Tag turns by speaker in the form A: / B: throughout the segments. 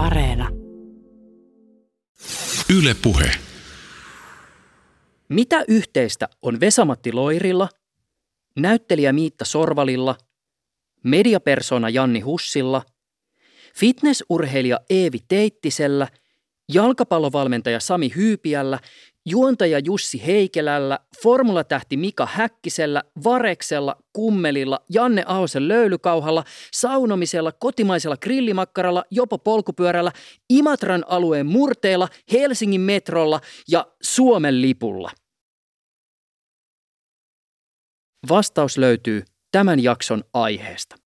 A: Areena.
B: Yle Puhe.
C: Mitä yhteistä on Vesamatti Loirilla, näyttelijä Miitta Sorvalilla, mediapersona Janni Hussilla, fitnessurheilija Eevi Teittisellä, jalkapallovalmentaja Sami Hyypiällä Juontaja Jussi Heikelällä, formulatähti Mika Häkkisellä, Vareksella, Kummelilla, Janne Ahosen löylykauhalla, saunomisella, kotimaisella grillimakkaralla, jopa polkupyörällä, Imatran alueen murteella, Helsingin metrolla ja Suomen lipulla. Vastaus löytyy tämän jakson aiheesta.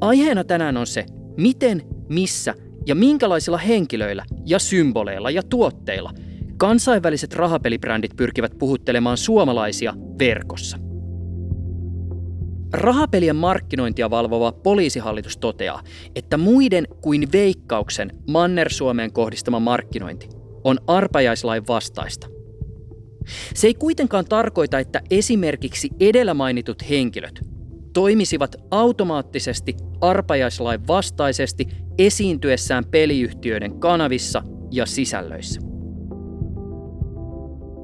C: Aiheena tänään on se, miten, missä ja minkälaisilla henkilöillä ja symboleilla ja tuotteilla kansainväliset rahapelibrändit pyrkivät puhuttelemaan suomalaisia verkossa. Rahapelien markkinointia valvova poliisihallitus toteaa, että muiden kuin veikkauksen Manner-Suomeen kohdistama markkinointi on arpajaislain vastaista. Se ei kuitenkaan tarkoita, että esimerkiksi edellä mainitut henkilöt toimisivat automaattisesti arpajaislain vastaisesti esiintyessään peliyhtiöiden kanavissa ja sisällöissä.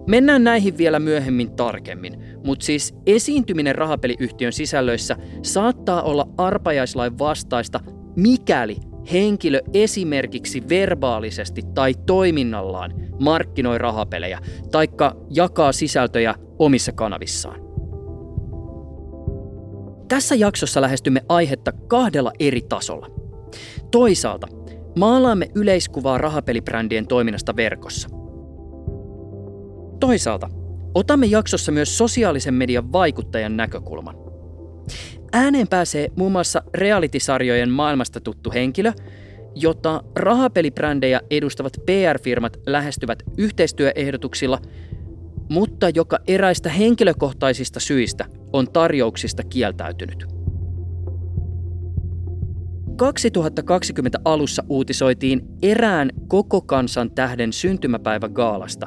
C: Mennään näihin vielä myöhemmin tarkemmin, mutta siis esiintyminen rahapeliyhtiön sisällöissä saattaa olla arpajaislain vastaista, mikäli henkilö esimerkiksi verbaalisesti tai toiminnallaan markkinoi rahapelejä taikka jakaa sisältöjä omissa kanavissaan. Tässä jaksossa lähestymme aihetta kahdella eri tasolla. Toisaalta maalaamme yleiskuvaa rahapelibrändien toiminnasta verkossa. Toisaalta otamme jaksossa myös sosiaalisen median vaikuttajan näkökulman. Ääneen pääsee muun muassa reality-sarjojen maailmasta tuttu henkilö, jota rahapelibrändejä edustavat PR-firmat lähestyvät yhteistyöehdotuksilla, mutta joka eräistä henkilökohtaisista syistä on tarjouksista kieltäytynyt. 2020 alussa uutisoitiin erään koko kansan tähden syntymäpäivä gaalasta,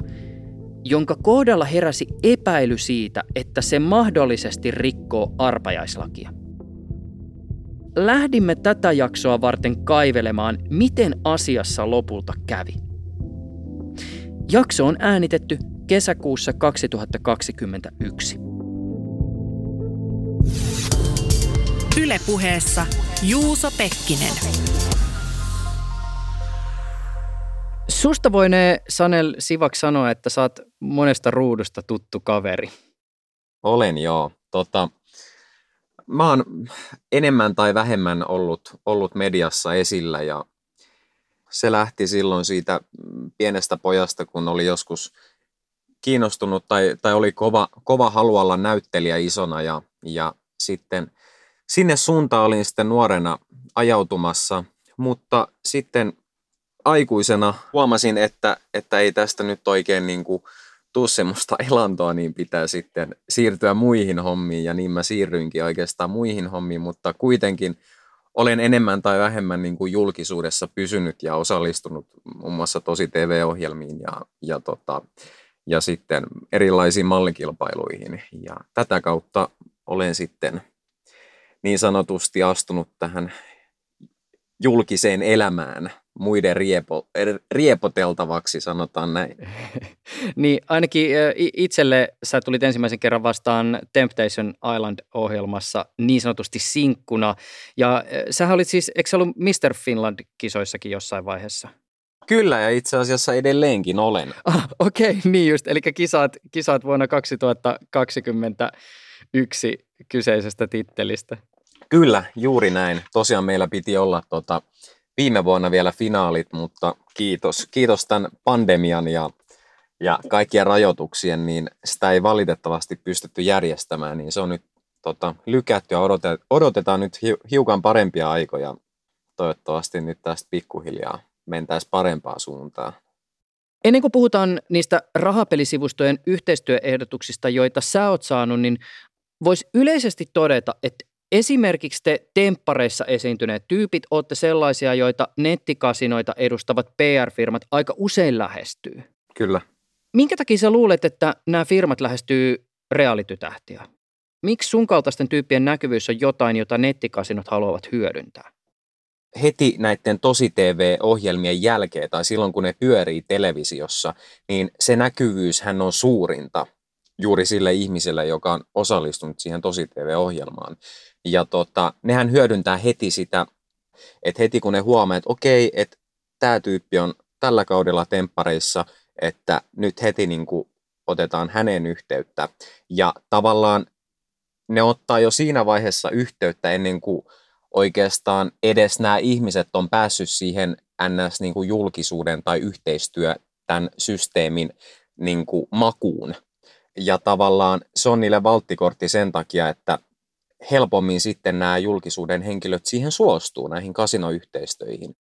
C: jonka kohdalla heräsi epäily siitä, että se mahdollisesti rikkoo arpajaislakia. Lähdimme tätä jaksoa varten kaivelemaan, miten asiassa lopulta kävi. Jakso on äänitetty kesäkuussa 2021.
A: Ylepuheessa Juuso Pekkinen.
C: Susta voine Sanel Sivak sanoa, että saat monesta ruudusta tuttu kaveri.
D: Olen joo. Tota, mä oon enemmän tai vähemmän ollut, ollut mediassa esillä ja se lähti silloin siitä pienestä pojasta, kun oli joskus kiinnostunut tai, tai oli kova, kova halu olla näyttelijä isona ja, ja sitten sinne suuntaan olin sitten nuorena ajautumassa, mutta sitten aikuisena huomasin, että, että ei tästä nyt oikein niin kuin tuu semmoista elantoa, niin pitää sitten siirtyä muihin hommiin. Ja niin mä siirryinkin oikeastaan muihin hommiin, mutta kuitenkin olen enemmän tai vähemmän niin kuin julkisuudessa pysynyt ja osallistunut muun muassa tosi TV-ohjelmiin ja, ja, tota, ja sitten erilaisiin mallikilpailuihin. Ja tätä kautta olen sitten niin sanotusti astunut tähän julkiseen elämään muiden riepo, er, riepoteltavaksi, sanotaan näin.
C: niin ainakin itselle sä tulit ensimmäisen kerran vastaan Temptation Island-ohjelmassa niin sanotusti sinkkuna. Ja sä olit siis, eikö sä ollut Mr. Finland-kisoissakin jossain vaiheessa?
D: Kyllä, ja itse asiassa edelleenkin olen.
C: Ah, Okei, okay, niin just. Eli kisat, kisat vuonna 2021 kyseisestä tittelistä.
D: Kyllä, juuri näin. Tosiaan meillä piti olla tota, viime vuonna vielä finaalit, mutta kiitos, kiitos tämän pandemian ja, ja kaikkien rajoituksien, niin sitä ei valitettavasti pystytty järjestämään, niin se on nyt tota, lykätty ja odotetaan, odotetaan nyt hiukan parempia aikoja. Toivottavasti nyt tästä pikkuhiljaa mentäisiin parempaan suuntaan.
C: Ennen kuin puhutaan niistä rahapelisivustojen yhteistyöehdotuksista, joita sä oot saanut, niin voisi yleisesti todeta, että Esimerkiksi te temppareissa esiintyneet tyypit olette sellaisia, joita nettikasinoita edustavat PR-firmat aika usein lähestyy.
D: Kyllä.
C: Minkä takia sä luulet, että nämä firmat lähestyy realitytähtiä? miksi sun kaltaisten tyyppien näkyvyys on jotain, jota nettikasinot haluavat hyödyntää?
D: heti näiden tosi-TV-ohjelmien jälkeen tai silloin kun ne pyörii televisiossa, niin se näkyvyyshän on suurinta juuri sille ihmiselle, joka on osallistunut siihen tosi-TV-ohjelmaan. Ja tota, nehän hyödyntää heti sitä, että heti kun ne huomaa, että okei, että tämä tyyppi on tällä kaudella temppareissa, että nyt heti niin kuin otetaan hänen yhteyttä. Ja tavallaan ne ottaa jo siinä vaiheessa yhteyttä ennen kuin oikeastaan edes nämä ihmiset on päässyt siihen ns. Niin kuin julkisuuden tai yhteistyö tämän systeemin niin kuin makuun. Ja tavallaan se on niille valttikortti sen takia, että helpommin sitten nämä julkisuuden henkilöt siihen suostuu, näihin kasinoyhteistöihin.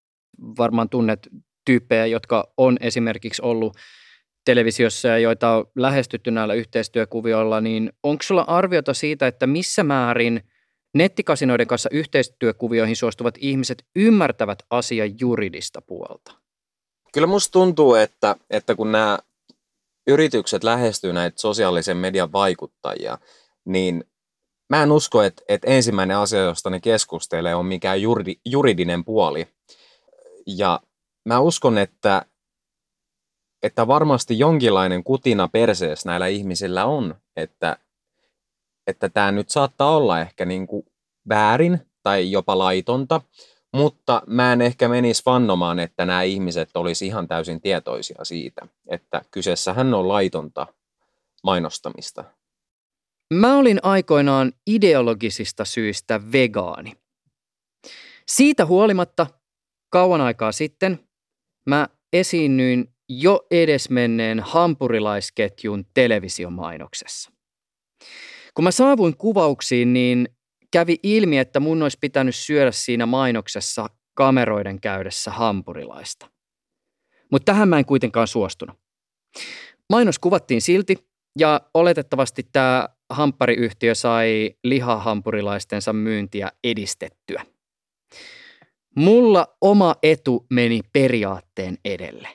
C: Varmaan tunnet tyyppejä, jotka on esimerkiksi ollut televisiossa ja joita on lähestytty näillä yhteistyökuvioilla, niin onko sulla arviota siitä, että missä määrin – Nettikasinoiden kanssa yhteistyökuvioihin suostuvat ihmiset ymmärtävät asian juridista puolta.
D: Kyllä musta tuntuu, että, että kun nämä yritykset lähestyy näitä sosiaalisen median vaikuttajia, niin mä en usko, että, että ensimmäinen asia, josta ne keskustelee, on mikään juridi, juridinen puoli. Ja mä uskon, että, että varmasti jonkinlainen kutina perseessä näillä ihmisillä on, että että tämä nyt saattaa olla ehkä niin kuin väärin tai jopa laitonta, mutta mä en ehkä menisi vannomaan, että nämä ihmiset olisi ihan täysin tietoisia siitä, että kyseessähän on laitonta mainostamista.
C: Mä olin aikoinaan ideologisista syistä vegaani. Siitä huolimatta kauan aikaa sitten mä esiinnyin jo edesmenneen hampurilaisketjun televisiomainoksessa. Kun mä saavuin kuvauksiin, niin kävi ilmi, että mun olisi pitänyt syödä siinä mainoksessa kameroiden käydessä hampurilaista. Mutta tähän mä en kuitenkaan suostunut. Mainos kuvattiin silti ja oletettavasti tämä hamppariyhtiö sai lihahampurilaistensa myyntiä edistettyä. Mulla oma etu meni periaatteen edelle.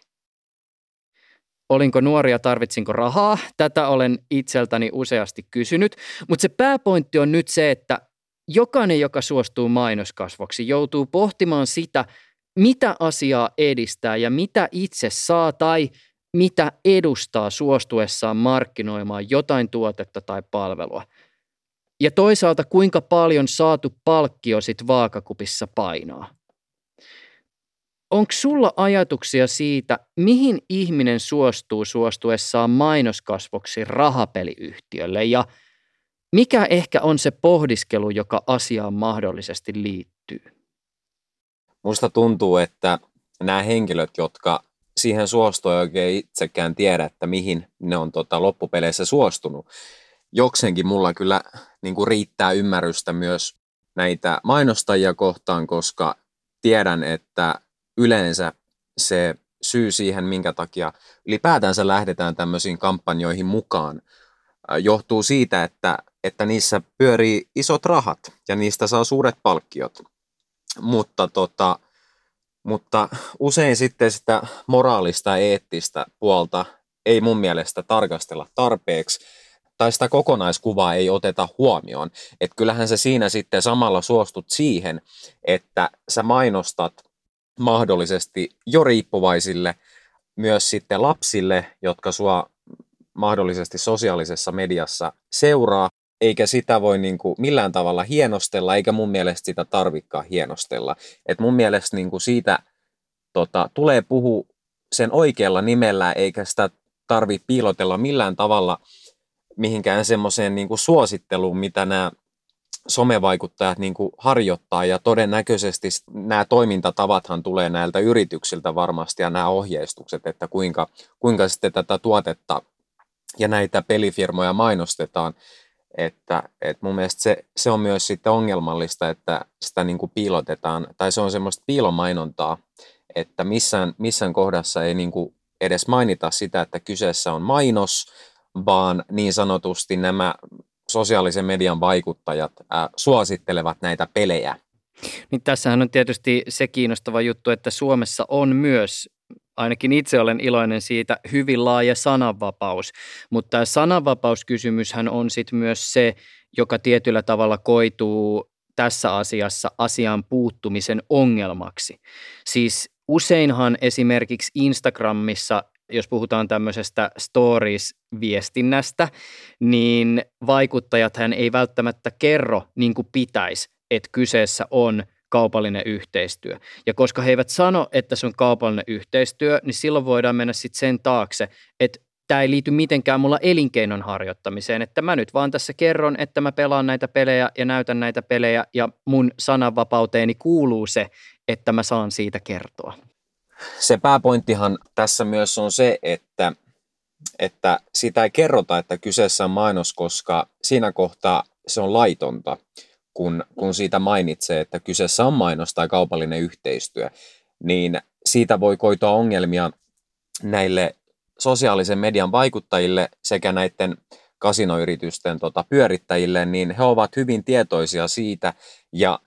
C: Olinko nuori ja tarvitsinko rahaa? Tätä olen itseltäni useasti kysynyt, mutta se pääpointti on nyt se, että jokainen, joka suostuu mainoskasvoksi, joutuu pohtimaan sitä, mitä asiaa edistää ja mitä itse saa tai mitä edustaa suostuessaan markkinoimaan jotain tuotetta tai palvelua. Ja toisaalta kuinka paljon saatu palkkio sit vaakakupissa painaa. Onko sulla ajatuksia siitä, mihin ihminen suostuu suostuessaan mainoskasvoksi rahapeliyhtiölle ja mikä ehkä on se pohdiskelu, joka asiaan mahdollisesti liittyy?
D: Musta tuntuu, että nämä henkilöt, jotka siihen suostuu oikein itsekään tiedä, että mihin ne on tota, loppupeleissä suostunut. Jokseenkin mulla kyllä niin kuin riittää ymmärrystä myös näitä mainostajia kohtaan, koska tiedän, että yleensä se syy siihen, minkä takia ylipäätänsä lähdetään tämmöisiin kampanjoihin mukaan, johtuu siitä, että, että niissä pyörii isot rahat ja niistä saa suuret palkkiot. Mutta, tota, mutta usein sitten sitä moraalista eettistä puolta ei mun mielestä tarkastella tarpeeksi, tai sitä kokonaiskuvaa ei oteta huomioon. Että kyllähän se siinä sitten samalla suostut siihen, että sä mainostat mahdollisesti jo riippuvaisille, myös sitten lapsille, jotka sua mahdollisesti sosiaalisessa mediassa seuraa, eikä sitä voi niin kuin millään tavalla hienostella, eikä mun mielestä sitä tarvikkaa hienostella. Et mun mielestä niin kuin siitä tota, tulee puhua sen oikealla nimellä, eikä sitä tarvi piilotella millään tavalla mihinkään semmoiseen niin suositteluun, mitä nämä somevaikuttajat niin kuin harjoittaa ja todennäköisesti nämä toimintatavathan tulee näiltä yrityksiltä varmasti ja nämä ohjeistukset, että kuinka, kuinka sitten tätä tuotetta ja näitä pelifirmoja mainostetaan. Että, että mun mielestä se, se on myös sitten ongelmallista, että sitä niin kuin piilotetaan, tai se on semmoista piilomainontaa, että missään, missään kohdassa ei niin kuin edes mainita sitä, että kyseessä on mainos, vaan niin sanotusti nämä sosiaalisen median vaikuttajat äh, suosittelevat näitä pelejä.
C: Niin tässähän on tietysti se kiinnostava juttu, että Suomessa on myös ainakin itse olen iloinen siitä, hyvin laaja sananvapaus. Mutta tämä sananvapauskysymyshän on sitten myös se, joka tietyllä tavalla koituu tässä asiassa asian puuttumisen ongelmaksi. Siis useinhan esimerkiksi Instagramissa jos puhutaan tämmöisestä stories-viestinnästä, niin vaikuttajat hän ei välttämättä kerro niin kuin pitäisi, että kyseessä on kaupallinen yhteistyö. Ja koska he eivät sano, että se on kaupallinen yhteistyö, niin silloin voidaan mennä sitten sen taakse, että tämä ei liity mitenkään mulla elinkeinon harjoittamiseen, että mä nyt vaan tässä kerron, että mä pelaan näitä pelejä ja näytän näitä pelejä ja mun sananvapauteeni kuuluu se, että mä saan siitä kertoa.
D: Se pääpointtihan tässä myös on se, että, että sitä ei kerrota, että kyseessä on mainos, koska siinä kohtaa se on laitonta, kun, kun siitä mainitsee, että kyseessä on mainos tai kaupallinen yhteistyö, niin siitä voi koitua ongelmia näille sosiaalisen median vaikuttajille sekä näiden kasinoyritysten tota, pyörittäjille, niin he ovat hyvin tietoisia siitä ja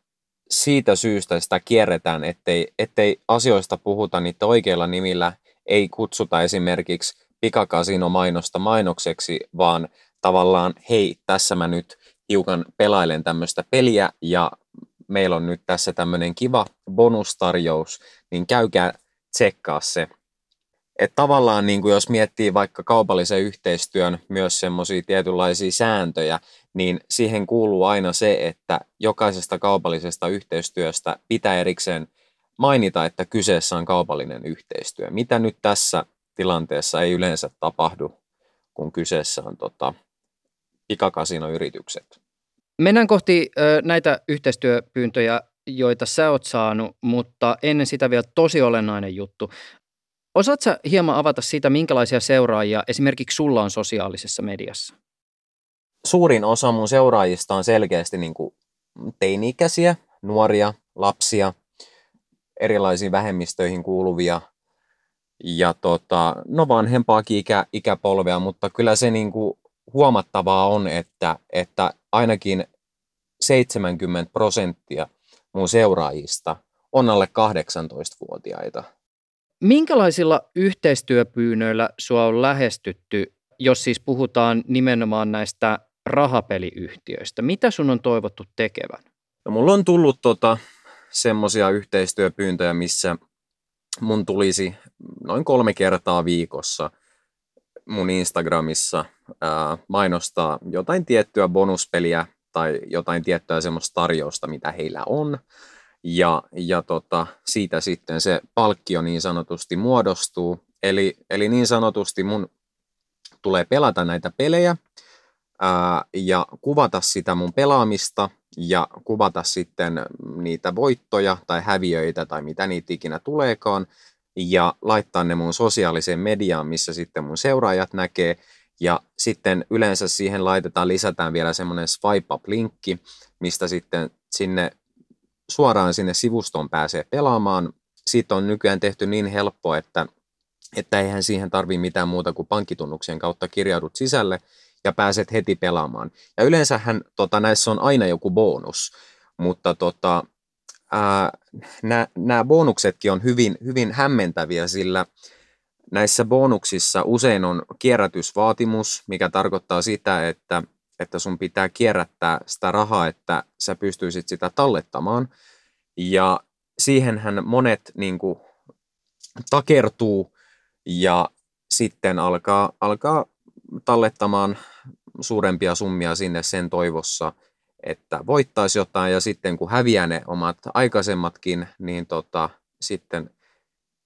D: siitä syystä sitä kierretään, ettei, ettei asioista puhuta niitä oikeilla nimillä, ei kutsuta esimerkiksi pikakasinomainosta mainokseksi, vaan tavallaan hei, tässä mä nyt hiukan pelailen tämmöistä peliä ja meillä on nyt tässä tämmöinen kiva bonustarjous, niin käykää tsekkaa se. Et tavallaan niin kuin jos miettii vaikka kaupallisen yhteistyön myös semmoisia tietynlaisia sääntöjä, niin siihen kuuluu aina se, että jokaisesta kaupallisesta yhteistyöstä pitää erikseen mainita, että kyseessä on kaupallinen yhteistyö. Mitä nyt tässä tilanteessa ei yleensä tapahdu, kun kyseessä on tota, pikakasinoyritykset.
C: Mennään kohti ö, näitä yhteistyöpyyntöjä, joita sä oot saanut, mutta ennen sitä vielä tosi olennainen juttu. Osaatko hieman avata siitä, minkälaisia seuraajia esimerkiksi sulla on sosiaalisessa mediassa?
D: Suurin osa mun seuraajista on selkeästi niin kuin teini-ikäisiä, nuoria, lapsia, erilaisiin vähemmistöihin kuuluvia ja tota, no vanhempaakin ikä, ikäpolvea, mutta kyllä se niin kuin huomattavaa on, että, että ainakin 70 prosenttia mun seuraajista on alle 18-vuotiaita.
C: Minkälaisilla yhteistyöpyynnöillä sua on lähestytty, jos siis puhutaan nimenomaan näistä rahapeliyhtiöistä? Mitä sun on toivottu tekevän?
D: No, mulla on tullut tota, semmoisia yhteistyöpyyntöjä, missä mun tulisi noin kolme kertaa viikossa mun Instagramissa ää, mainostaa jotain tiettyä bonuspeliä tai jotain tiettyä semmoista tarjousta, mitä heillä on. Ja, ja tota, siitä sitten se palkkio niin sanotusti muodostuu. Eli, eli niin sanotusti mun tulee pelata näitä pelejä ää, ja kuvata sitä mun pelaamista ja kuvata sitten niitä voittoja tai häviöitä tai mitä niitä ikinä tuleekaan ja laittaa ne mun sosiaaliseen mediaan, missä sitten mun seuraajat näkee. Ja sitten yleensä siihen laitetaan, lisätään vielä semmoinen swipe up-linkki, mistä sitten sinne suoraan sinne sivustoon pääsee pelaamaan. Siitä on nykyään tehty niin helppo, että, että eihän siihen tarvi mitään muuta kuin pankkitunnuksien kautta kirjaudut sisälle ja pääset heti pelaamaan. Ja yleensähän tota, näissä on aina joku bonus, mutta tota, nämä bonuksetkin on hyvin, hyvin hämmentäviä, sillä näissä bonuksissa usein on kierrätysvaatimus, mikä tarkoittaa sitä, että että sun pitää kierrättää sitä rahaa, että sä pystyisit sitä tallettamaan. Ja siihenhän monet niin kuin, takertuu ja sitten alkaa, alkaa tallettamaan suurempia summia sinne sen toivossa, että voittaisi jotain ja sitten kun häviää ne omat aikaisemmatkin, niin tota, sitten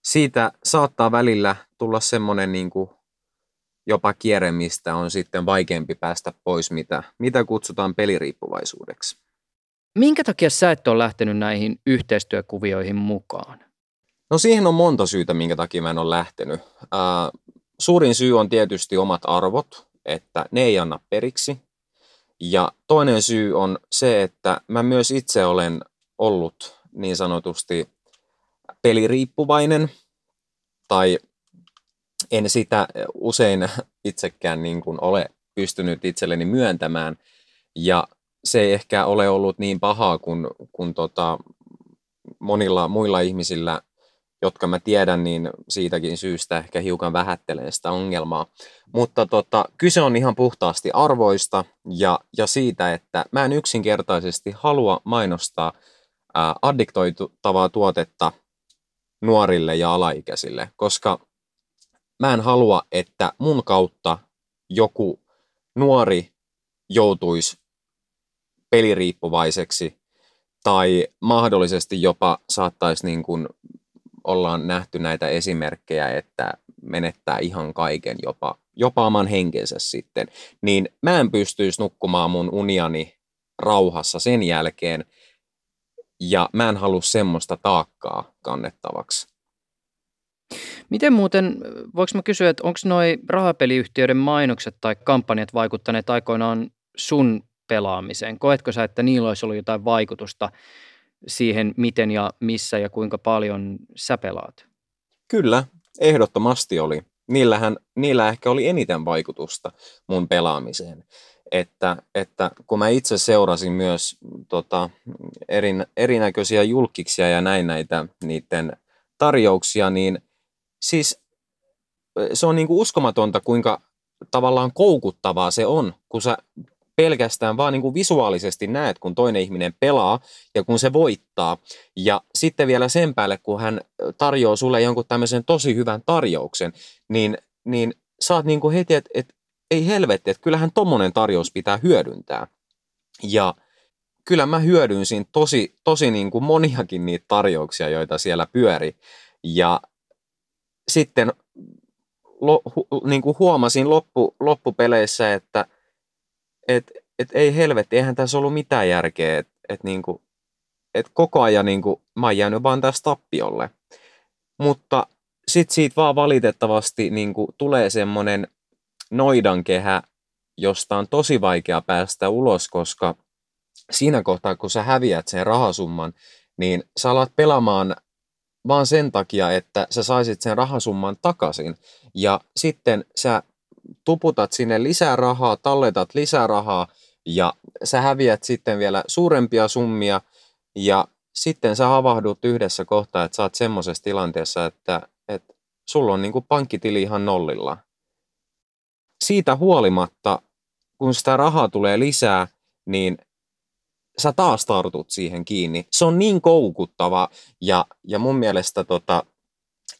D: siitä saattaa välillä tulla semmoinen niin kuin jopa kierre, mistä on sitten vaikeampi päästä pois, mitä, mitä kutsutaan peliriippuvaisuudeksi.
C: Minkä takia sä et ole lähtenyt näihin yhteistyökuvioihin mukaan?
D: No siihen on monta syytä, minkä takia mä en ole lähtenyt. Ää, suurin syy on tietysti omat arvot, että ne ei anna periksi. Ja toinen syy on se, että mä myös itse olen ollut niin sanotusti peliriippuvainen tai en sitä usein itsekään niin kuin ole pystynyt itselleni myöntämään. Ja se ei ehkä ole ollut niin pahaa kuin, kuin tota monilla muilla ihmisillä, jotka mä tiedän, niin siitäkin syystä ehkä hiukan vähättelen sitä ongelmaa. Mutta tota, kyse on ihan puhtaasti arvoista ja, ja siitä, että mä en yksinkertaisesti halua mainostaa ää, addiktoitavaa tuotetta nuorille ja alaikäisille, koska mä en halua, että mun kautta joku nuori joutuisi peliriippuvaiseksi tai mahdollisesti jopa saattaisi niin kuin ollaan nähty näitä esimerkkejä, että menettää ihan kaiken, jopa, jopa oman henkensä sitten, niin mä en pystyisi nukkumaan mun uniani rauhassa sen jälkeen, ja mä en halua semmoista taakkaa kannettavaksi.
C: Miten muuten, voiko mä kysyä, että onko noi rahapeliyhtiöiden mainokset tai kampanjat vaikuttaneet aikoinaan sun pelaamiseen? Koetko sä, että niillä olisi ollut jotain vaikutusta siihen, miten ja missä ja kuinka paljon sä pelaat?
D: Kyllä, ehdottomasti oli. Niillähän, niillä ehkä oli eniten vaikutusta mun pelaamiseen. Että, että kun mä itse seurasin myös tota, erin, erinäköisiä julkiksia ja näin näitä niiden tarjouksia, niin siis se on niin kuin uskomatonta, kuinka tavallaan koukuttavaa se on, kun sä pelkästään vaan niin kuin visuaalisesti näet, kun toinen ihminen pelaa ja kun se voittaa. Ja sitten vielä sen päälle, kun hän tarjoaa sulle jonkun tämmöisen tosi hyvän tarjouksen, niin, niin saat niin kuin heti, että, että ei helvetti, että kyllähän tommonen tarjous pitää hyödyntää. Ja kyllä mä hyödynsin tosi, tosi niin kuin moniakin niitä tarjouksia, joita siellä pyöri. Ja sitten lo, hu, niin kuin huomasin loppu, loppupeleissä, että et, et ei helvetti, eihän tässä ollut mitään järkeä, että et niinku, et koko ajan niinku, mä oon jäänyt vaan tässä tappiolle. Mutta sitten siitä vaan valitettavasti niinku, tulee semmoinen noidankehä, josta on tosi vaikea päästä ulos, koska siinä kohtaa, kun sä häviät sen rahasumman, niin sä alat pelaamaan vaan sen takia, että sä saisit sen rahasumman takaisin. Ja sitten sä tuputat sinne lisää rahaa, talletat lisää rahaa ja sä häviät sitten vielä suurempia summia ja sitten sä havahdut yhdessä kohtaa, että sä oot semmoisessa tilanteessa, että, että sulla on niin kuin pankkitili ihan nollilla. Siitä huolimatta, kun sitä rahaa tulee lisää, niin sä taas tartut siihen kiinni. Se on niin koukuttava ja, ja mun mielestä tota,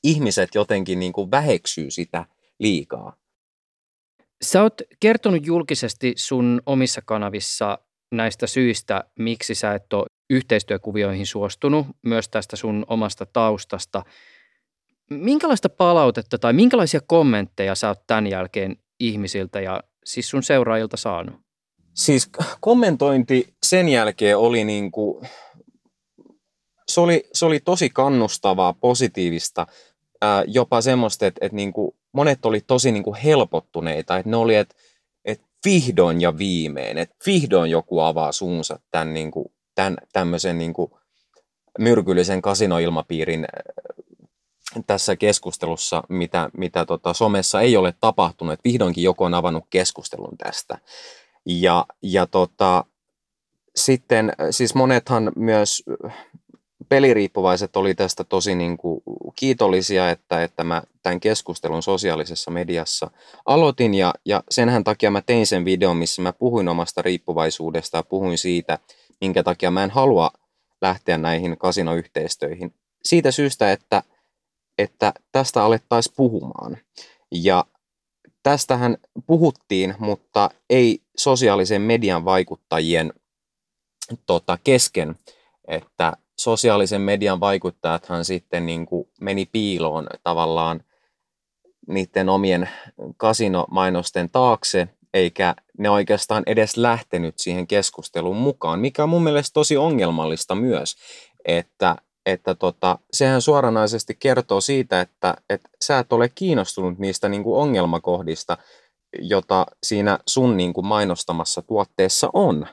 D: ihmiset jotenkin niin kuin väheksyy sitä liikaa.
C: Sä oot kertonut julkisesti sun omissa kanavissa näistä syistä, miksi sä et ole yhteistyökuvioihin suostunut, myös tästä sun omasta taustasta. Minkälaista palautetta tai minkälaisia kommentteja sä oot tämän jälkeen ihmisiltä ja siis sun seuraajilta saanut?
D: Siis kommentointi sen jälkeen oli niin kuin, se oli, se oli tosi kannustavaa, positiivista, ää, jopa semmoista, että, että niin kuin monet oli tosi niin kuin helpottuneita, että ne oli, että, että vihdoin ja viimein, että vihdoin joku avaa suunsa tämän, niin kuin, tämän tämmöisen niin kuin myrkyllisen kasinoilmapiirin tässä keskustelussa, mitä, mitä tota somessa ei ole tapahtunut, että vihdoinkin joku on avannut keskustelun tästä. Ja, ja tota, sitten siis monethan myös peliriippuvaiset oli tästä tosi niin kuin kiitollisia, että, että mä tämän keskustelun sosiaalisessa mediassa aloitin ja, ja senhän takia mä tein sen videon, missä mä puhuin omasta riippuvaisuudesta ja puhuin siitä, minkä takia mä en halua lähteä näihin kasinoyhteistöihin. Siitä syystä, että, että tästä alettaisiin puhumaan. Ja tästähän puhuttiin, mutta ei sosiaalisen median vaikuttajien tota, kesken, että sosiaalisen median vaikuttajathan sitten niin kuin meni piiloon tavallaan niiden omien kasinomainosten taakse, eikä ne oikeastaan edes lähtenyt siihen keskusteluun mukaan, mikä on mun mielestä tosi ongelmallista myös, että, että tota, sehän suoranaisesti kertoo siitä, että, että sä et ole kiinnostunut niistä niin kuin ongelmakohdista, jota siinä sun niin kuin mainostamassa tuotteessa on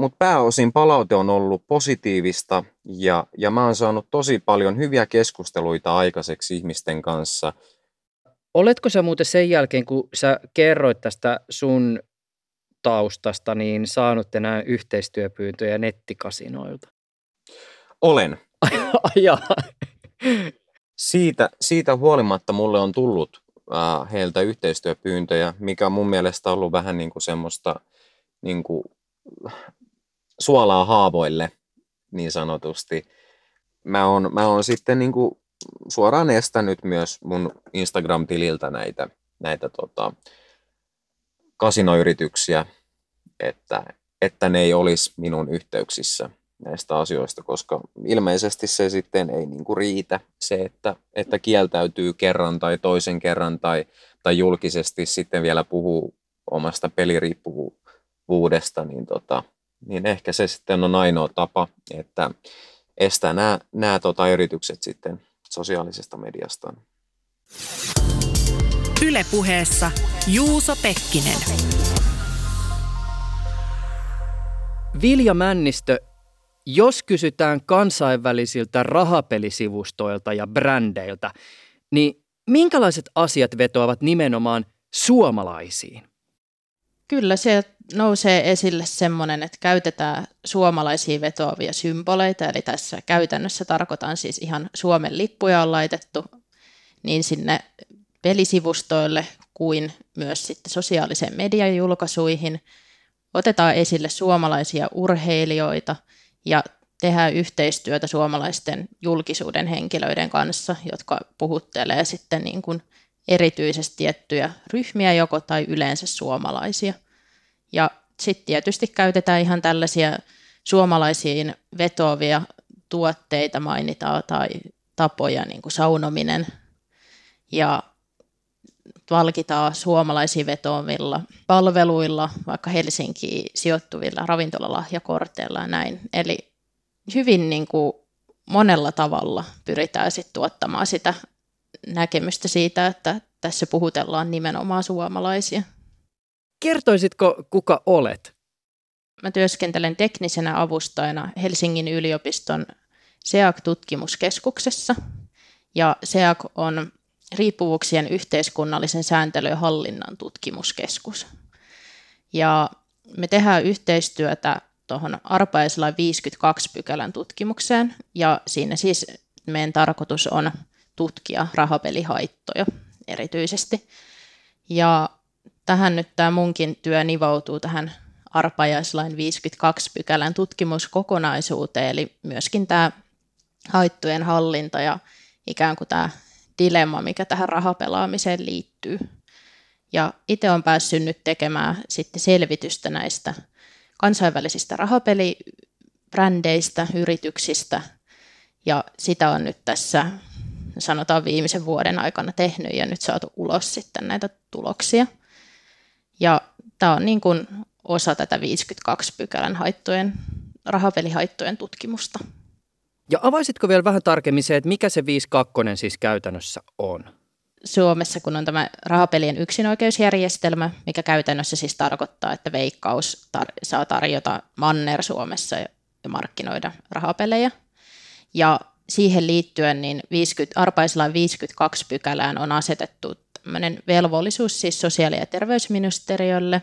D: mutta pääosin palaute on ollut positiivista ja, ja mä oon saanut tosi paljon hyviä keskusteluita aikaiseksi ihmisten kanssa.
C: Oletko sä muuten sen jälkeen, kun sä kerroit tästä sun taustasta, niin saanut enää yhteistyöpyyntöjä nettikasinoilta?
D: Olen. Siitä, siitä huolimatta mulle on tullut äh, heiltä yhteistyöpyyntöjä, mikä on mun mielestä ollut vähän niin kuin semmoista niin kuin, suolaa haavoille niin sanotusti. Mä oon, mä oon sitten niin kuin suoraan estänyt myös mun Instagram-tililtä näitä, näitä tota, kasinoyrityksiä, että, että ne ei olisi minun yhteyksissä näistä asioista, koska ilmeisesti se sitten ei niin kuin riitä se, että, että kieltäytyy kerran tai toisen kerran tai, tai julkisesti sitten vielä puhuu omasta peliriippuvuudesta, niin, tota, niin ehkä se sitten on ainoa tapa, että estää nämä, nämä tota, yritykset sitten sosiaalisesta mediasta.
A: Ylepuheessa Juuso Pekkinen.
C: Vilja Männistö, jos kysytään kansainvälisiltä rahapelisivustoilta ja brändeiltä, niin minkälaiset asiat vetoavat nimenomaan suomalaisiin?
B: Kyllä se nousee esille semmoinen, että käytetään suomalaisia vetoavia symboleita, eli tässä käytännössä tarkoitan siis ihan Suomen lippuja on laitettu niin sinne pelisivustoille kuin myös sitten sosiaalisen median julkaisuihin. Otetaan esille suomalaisia urheilijoita ja tehdään yhteistyötä suomalaisten julkisuuden henkilöiden kanssa, jotka puhuttelee sitten niin kuin erityisesti tiettyjä ryhmiä joko tai yleensä suomalaisia. Ja sitten tietysti käytetään ihan tällaisia suomalaisiin vetoavia tuotteita mainitaan tai tapoja, niin kuin saunominen ja valkitaan suomalaisiin vetoavilla palveluilla, vaikka Helsinkiin sijoittuvilla ravintolalahjakorteilla ja näin. Eli hyvin niin kuin monella tavalla pyritään sitten tuottamaan sitä näkemystä siitä, että tässä puhutellaan nimenomaan suomalaisia.
C: Kertoisitko, kuka olet?
B: Mä työskentelen teknisenä avustajana Helsingin yliopiston SEAC-tutkimuskeskuksessa. Ja SEAC on riippuvuuksien yhteiskunnallisen sääntelyn hallinnan tutkimuskeskus. Ja me tehdään yhteistyötä tuohon arpaislain 52 pykälän tutkimukseen, ja siinä siis meidän tarkoitus on tutkia rahapelihaittoja erityisesti. Ja tähän nyt tämä munkin työ nivoutuu tähän arpajaislain 52 pykälän tutkimuskokonaisuuteen, eli myöskin tämä haittojen hallinta ja ikään kuin tämä dilemma, mikä tähän rahapelaamiseen liittyy. Ja itse olen päässyt nyt tekemään sitten selvitystä näistä kansainvälisistä rahapelibrändeistä, yrityksistä, ja sitä on nyt tässä sanotaan viimeisen vuoden aikana tehnyt ja nyt saatu ulos sitten näitä tuloksia. Ja tämä on niin kuin osa tätä 52 pykälän haittojen, rahapelihaittojen tutkimusta.
C: Ja avaisitko vielä vähän tarkemmin se, että mikä se 52 siis käytännössä on?
B: Suomessa, kun on tämä rahapelien yksinoikeusjärjestelmä, mikä käytännössä siis tarkoittaa, että veikkaus tar- saa tarjota Manner Suomessa ja markkinoida rahapelejä. Ja siihen liittyen niin 50, arpaislain 52 pykälään on asetettu tämmöinen velvollisuus siis sosiaali- ja terveysministeriölle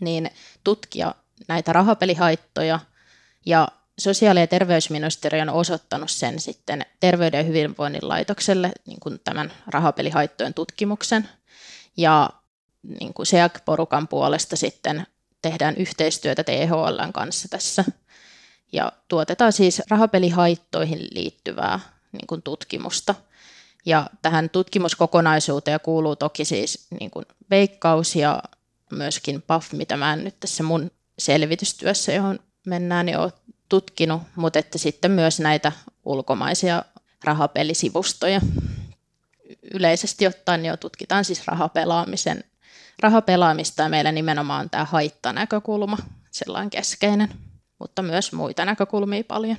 B: niin tutkia näitä rahapelihaittoja ja sosiaali- ja terveysministeriö on osoittanut sen sitten Terveyden ja hyvinvoinnin laitokselle niin kuin tämän rahapelihaittojen tutkimuksen. Ja niin kuin SEAC-porukan puolesta sitten tehdään yhteistyötä THLn kanssa tässä. Ja tuotetaan siis rahapelihaittoihin liittyvää niin kuin tutkimusta. Ja tähän tutkimuskokonaisuuteen kuuluu toki siis niin kuin veikkaus ja myöskin PAF, mitä mä en nyt tässä mun selvitystyössä, johon mennään, niin ole tutkinut, mutta että sitten myös näitä ulkomaisia rahapelisivustoja. Yleisesti ottaen jo tutkitaan siis rahapelaamisen, rahapelaamista ja meillä nimenomaan tämä haittanäkökulma, sellainen keskeinen, mutta myös muita näkökulmia paljon.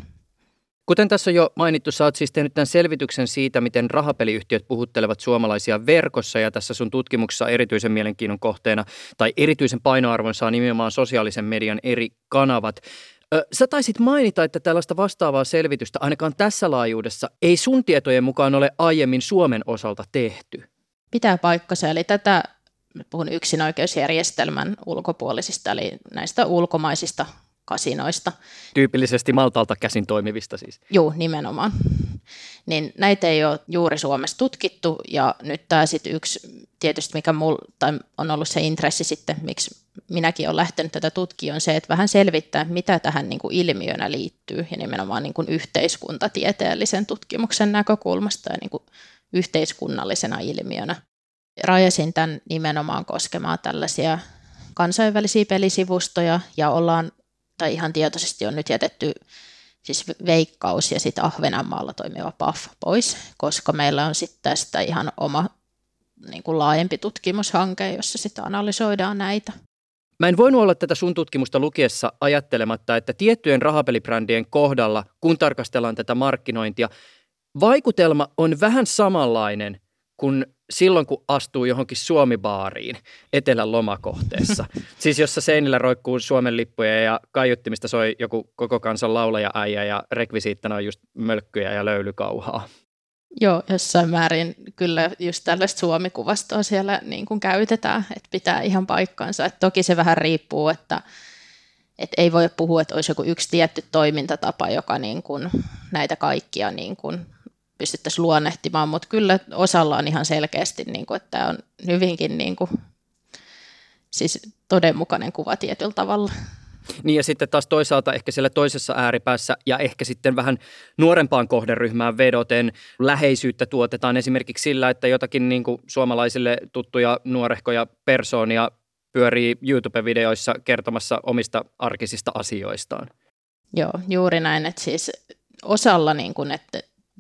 C: Kuten tässä on jo mainittu, sä oot siis tehnyt tämän selvityksen siitä, miten rahapeliyhtiöt puhuttelevat suomalaisia verkossa ja tässä sun tutkimuksessa erityisen mielenkiinnon kohteena tai erityisen painoarvon saa nimenomaan sosiaalisen median eri kanavat. Sä taisit mainita, että tällaista vastaavaa selvitystä ainakaan tässä laajuudessa ei sun tietojen mukaan ole aiemmin Suomen osalta tehty.
B: Pitää paikkansa, eli tätä puhun yksinoikeusjärjestelmän ulkopuolisista, eli näistä ulkomaisista kasinoista.
C: Tyypillisesti Maltalta käsin toimivista siis.
B: Joo, nimenomaan. Niin näitä ei ole juuri Suomessa tutkittu, ja nyt tämä sitten yksi tietysti, mikä mul, tai on ollut se intressi sitten, miksi minäkin olen lähtenyt tätä tutkimaan, on se, että vähän selvittää, mitä tähän niin kuin ilmiönä liittyy, ja nimenomaan niin kuin yhteiskuntatieteellisen tutkimuksen näkökulmasta ja niin kuin yhteiskunnallisena ilmiönä. Rajasin tämän nimenomaan koskemaan tällaisia kansainvälisiä pelisivustoja, ja ollaan, tai ihan tietoisesti on nyt jätetty siis Veikkaus ja sitten Ahvenanmaalla toimiva PAF pois, koska meillä on sitten tästä ihan oma niin kuin laajempi tutkimushanke, jossa sitten analysoidaan näitä.
C: Mä en voinut olla tätä sun tutkimusta lukiessa ajattelematta, että tiettyjen rahapelibrändien kohdalla, kun tarkastellaan tätä markkinointia, vaikutelma on vähän samanlainen kuin silloin, kun astuu johonkin Suomibaariin etelän lomakohteessa. siis jossa seinillä roikkuu Suomen lippuja ja kaiuttimista soi joku koko kansan laulaja äijä ja rekvisiittana on just mölkkyjä ja löylykauhaa.
B: Joo, jossain määrin kyllä just tällaista suomikuvastoa siellä niin kuin käytetään, että pitää ihan paikkansa. Et toki se vähän riippuu, että et ei voi puhua, että olisi joku yksi tietty toimintatapa, joka niin kuin näitä kaikkia niin kuin pystyttäisiin luonnehtimaan, mutta kyllä osalla on ihan selkeästi, niin kuin, että tämä on hyvinkin niin kuin, siis todenmukainen kuva tietyllä tavalla.
C: Niin ja sitten taas toisaalta ehkä siellä toisessa ääripäässä ja ehkä sitten vähän nuorempaan kohderyhmään vedoten läheisyyttä tuotetaan esimerkiksi sillä, että jotakin niin kuin suomalaisille tuttuja nuorehkoja persoonia pyörii YouTube-videoissa kertomassa omista arkisista asioistaan.
B: Joo, juuri näin, että siis osalla, niin kuin, että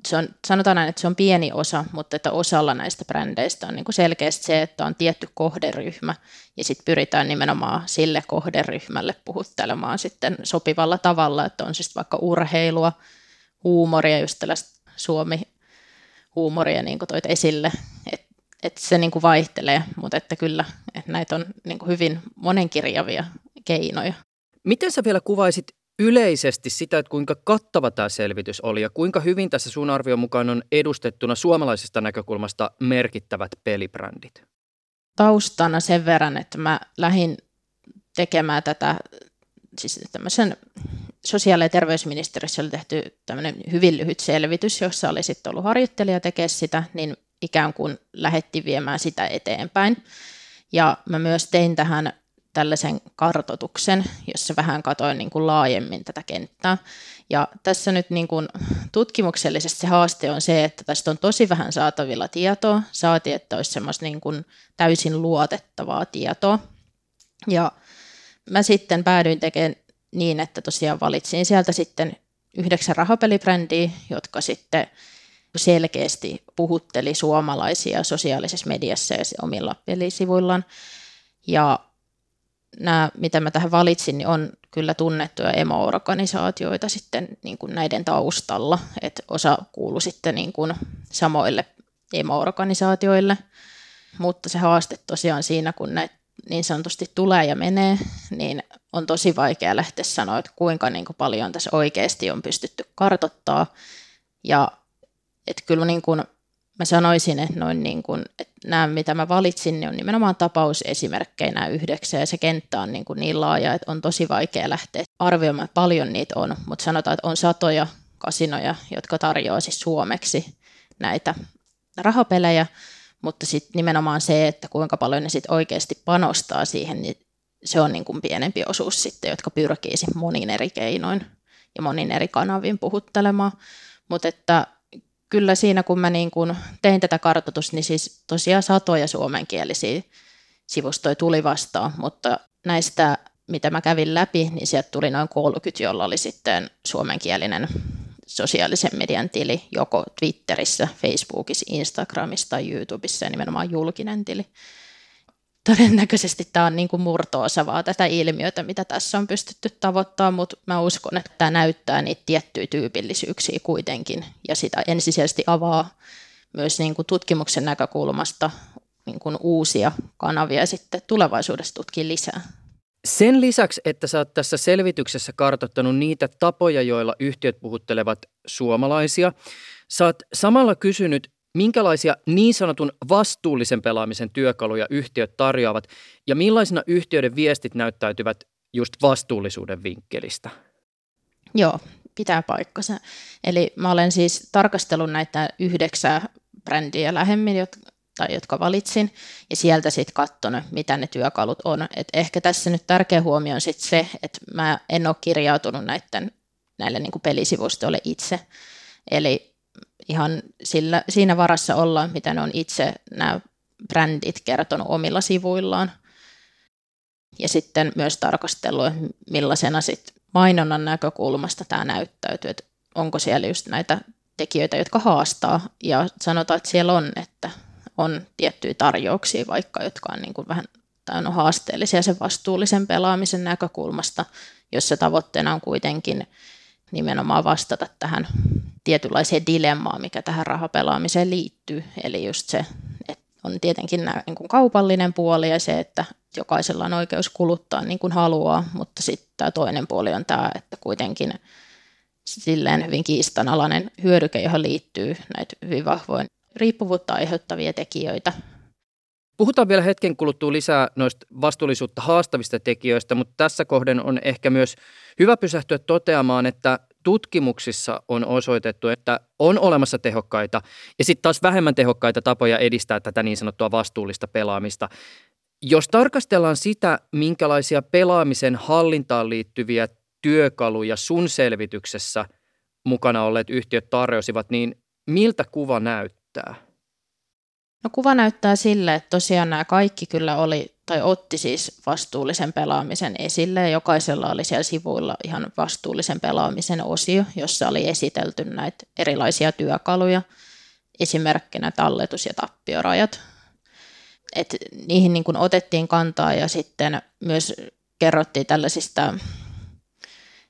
B: se on, sanotaan näin, että se on pieni osa, mutta että osalla näistä brändeistä on niin kuin selkeästi se, että on tietty kohderyhmä, ja sitten pyritään nimenomaan sille kohderyhmälle puhuttelemaan sitten sopivalla tavalla, että on siis vaikka urheilua, huumoria, just tällaista Suomi-huumoria, niin kuin toit esille, että et se niin kuin vaihtelee, mutta että kyllä, että näitä on niin kuin hyvin monenkirjavia keinoja.
C: Miten sä vielä kuvaisit yleisesti sitä, että kuinka kattava tämä selvitys oli ja kuinka hyvin tässä sun arvion mukaan on edustettuna suomalaisesta näkökulmasta merkittävät pelibrändit?
B: Taustana sen verran, että mä lähdin tekemään tätä, siis tämmöisen sosiaali- ja terveysministeriössä oli tehty tämmöinen hyvin lyhyt selvitys, jossa oli sitten ollut harjoittelija tekemään sitä, niin ikään kuin lähetti viemään sitä eteenpäin. Ja mä myös tein tähän tällaisen kartotuksen, jossa vähän katoin niin kuin laajemmin tätä kenttää. Ja tässä nyt niin kuin tutkimuksellisesti se haaste on se, että tästä on tosi vähän saatavilla tietoa. Saatiin, että olisi semmoista niin kuin täysin luotettavaa tietoa. Ja mä sitten päädyin tekemään niin, että tosiaan valitsin sieltä sitten yhdeksän rahapelibrändiä, jotka sitten selkeästi puhutteli suomalaisia sosiaalisessa mediassa ja omilla pelisivuillaan. Ja nämä, mitä mä tähän valitsin, niin on kyllä tunnettuja emo-organisaatioita sitten niin kuin näiden taustalla, että osa kuuluu sitten niin kuin samoille emo-organisaatioille, mutta se haaste tosiaan siinä, kun näitä niin sanotusti tulee ja menee, niin on tosi vaikea lähteä sanoa, että kuinka niin kuin paljon tässä oikeasti on pystytty kartottaa. Ja että kyllä niin kuin mä sanoisin, että, noin niin kuin, että nämä, mitä mä valitsin, niin on nimenomaan tapausesimerkkejä nämä yhdeksän, ja se kenttä on niin, kuin niin laaja, että on tosi vaikea lähteä arvioimaan, että paljon niitä on, mutta sanotaan, että on satoja kasinoja, jotka tarjoaa siis suomeksi näitä rahapelejä, mutta sitten nimenomaan se, että kuinka paljon ne sitten oikeasti panostaa siihen, niin se on niin kuin pienempi osuus sitten, jotka pyrkii monin eri keinoin ja monin eri kanavin puhuttelemaan. Mutta että kyllä siinä, kun mä niin kun tein tätä kartoitusta, niin siis tosiaan satoja suomenkielisiä sivustoja tuli vastaan, mutta näistä, mitä mä kävin läpi, niin sieltä tuli noin 30, jolla oli sitten suomenkielinen sosiaalisen median tili, joko Twitterissä, Facebookissa, Instagramissa tai YouTubessa ja nimenomaan julkinen tili todennäköisesti tämä on niin kuin murto-osa vaan tätä ilmiötä, mitä tässä on pystytty tavoittamaan, mutta mä uskon, että tämä näyttää niitä tiettyjä tyypillisyyksiä kuitenkin ja sitä ensisijaisesti avaa myös niin kuin tutkimuksen näkökulmasta niin kuin uusia kanavia sitten tulevaisuudessa tutkia lisää.
C: Sen lisäksi, että sä oot tässä selvityksessä kartoittanut niitä tapoja, joilla yhtiöt puhuttelevat suomalaisia, sä oot samalla kysynyt Minkälaisia niin sanotun vastuullisen pelaamisen työkaluja yhtiöt tarjoavat ja millaisina yhtiöiden viestit näyttäytyvät just vastuullisuuden vinkkelistä?
B: Joo, Pitää paikkansa. Eli mä olen siis tarkastellut näitä yhdeksää brändiä lähemmin, tai jotka valitsin, ja sieltä sitten katsonut, mitä ne työkalut on. Et ehkä tässä nyt tärkeä huomio on sit se, että mä en ole kirjautunut näiden, näille niin pelisivustoille itse. Eli ihan sillä, siinä varassa ollaan, mitä ne on itse nämä brändit kertonut omilla sivuillaan. Ja sitten myös tarkastellut, millaisena sit mainonnan näkökulmasta tämä näyttäytyy, että onko siellä just näitä tekijöitä, jotka haastaa. Ja sanotaan, että siellä on, että on tiettyjä tarjouksia vaikka, jotka on niin kuin vähän tai on haasteellisia sen vastuullisen pelaamisen näkökulmasta, jossa tavoitteena on kuitenkin nimenomaan vastata tähän tietynlaiseen dilemmaan, mikä tähän rahapelaamiseen liittyy. Eli just se, että on tietenkin nämä niin kuin kaupallinen puoli ja se, että jokaisella on oikeus kuluttaa niin kuin haluaa, mutta sitten tämä toinen puoli on tämä, että kuitenkin silleen hyvin kiistanalainen hyödyke, johon liittyy näitä hyvin vahvoin riippuvuutta aiheuttavia tekijöitä.
C: Puhutaan vielä hetken kuluttua lisää noista vastuullisuutta haastavista tekijöistä, mutta tässä kohden on ehkä myös hyvä pysähtyä toteamaan, että tutkimuksissa on osoitettu, että on olemassa tehokkaita ja sitten taas vähemmän tehokkaita tapoja edistää tätä niin sanottua vastuullista pelaamista. Jos tarkastellaan sitä, minkälaisia pelaamisen hallintaan liittyviä työkaluja sun selvityksessä mukana olleet yhtiöt tarjosivat, niin miltä kuva näyttää?
B: No kuva näyttää sille, että tosiaan nämä kaikki kyllä oli, tai otti siis vastuullisen pelaamisen esille, ja jokaisella oli siellä sivuilla ihan vastuullisen pelaamisen osio, jossa oli esitelty näitä erilaisia työkaluja, esimerkkinä talletus- ja tappiorajat. Et niihin niin kuin otettiin kantaa ja sitten myös kerrottiin tällaisista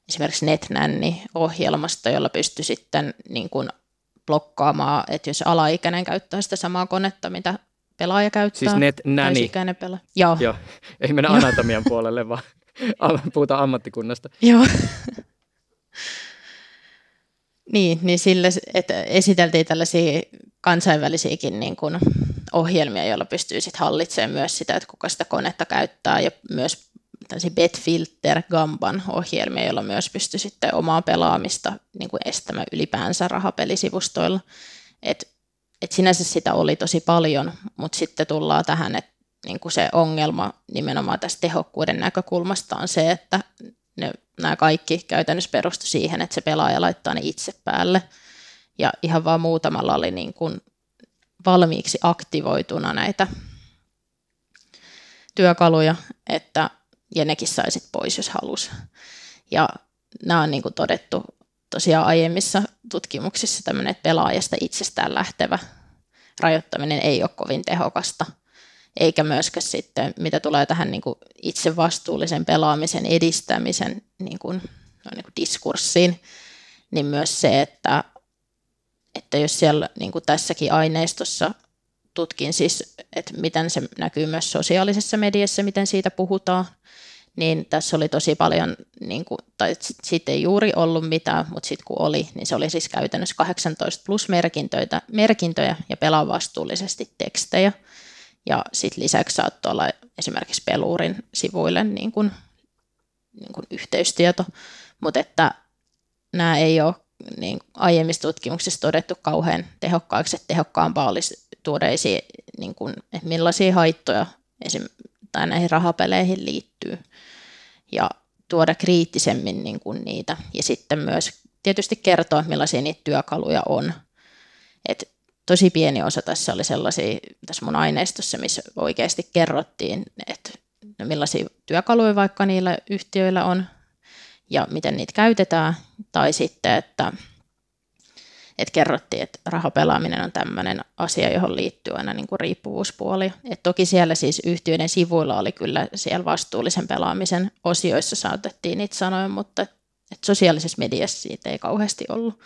B: esimerkiksi NetNanny-ohjelmasta, jolla pystyi sitten niin kuin blokkaamaan, että jos alaikäinen käyttää sitä samaa konetta, mitä pelaaja käyttää.
C: Siis net nanny.
B: Pelaa. Joo.
C: Joo. Ei mennä anatomian puolelle, vaan puhutaan ammattikunnasta.
B: Joo. niin, niin sille, että esiteltiin tällaisia kansainvälisiäkin niin kuin ohjelmia, joilla pystyy sitten hallitsemaan myös sitä, että kuka sitä konetta käyttää ja myös Betfilter Gamban ohjelmia, joilla myös pystyi sitten omaa pelaamista niin kuin estämään ylipäänsä rahapelisivustoilla. Et, et sinänsä sitä oli tosi paljon, mutta sitten tullaan tähän, että niin kuin se ongelma nimenomaan tästä tehokkuuden näkökulmasta on se, että ne, nämä kaikki käytännössä perustu siihen, että se pelaaja laittaa ne itse päälle. Ja ihan vaan muutamalla oli niin kuin valmiiksi aktivoituna näitä työkaluja, että ja nekin saisit pois, jos halus. Ja nämä on niin kuin todettu tosiaan aiemmissa tutkimuksissa tämmöinen, että pelaajasta itsestään lähtevä rajoittaminen ei ole kovin tehokasta, eikä myöskään sitten, mitä tulee tähän niin kuin itse vastuullisen pelaamisen edistämisen niin kuin, no niin kuin diskurssiin, niin myös se, että, että jos siellä niin kuin tässäkin aineistossa tutkin siis, että miten se näkyy myös sosiaalisessa mediassa, miten siitä puhutaan, niin tässä oli tosi paljon, niin kuin, tai siitä ei juuri ollut mitään, mutta sitten kun oli, niin se oli siis käytännössä 18 plus merkintöjä, merkintöjä ja pelaa vastuullisesti tekstejä. Ja sitten lisäksi saattoi olla esimerkiksi peluurin sivuille niin kuin, niin kuin yhteystieto, mutta että nämä ei ole niin aiemmissa tutkimuksissa todettu kauhean tehokkaaksi, että tehokkaampaa olisi tuoda esiin, niin kuin, että millaisia haittoja esim. tai näihin rahapeleihin liittyy ja tuoda kriittisemmin niin kuin niitä ja sitten myös tietysti kertoa, millaisia niitä työkaluja on. Et tosi pieni osa tässä oli sellaisia, tässä mun aineistossa, missä oikeasti kerrottiin, että no millaisia työkaluja vaikka niillä yhtiöillä on ja miten niitä käytetään, tai sitten, että että kerrottiin, että rahapelaaminen on tämmöinen asia, johon liittyy aina niin kuin riippuvuuspuoli. Et toki siellä siis yhtiöiden sivuilla oli kyllä siellä vastuullisen pelaamisen osioissa saatettiin niitä sanoja, mutta et sosiaalisessa mediassa siitä ei kauheasti ollut.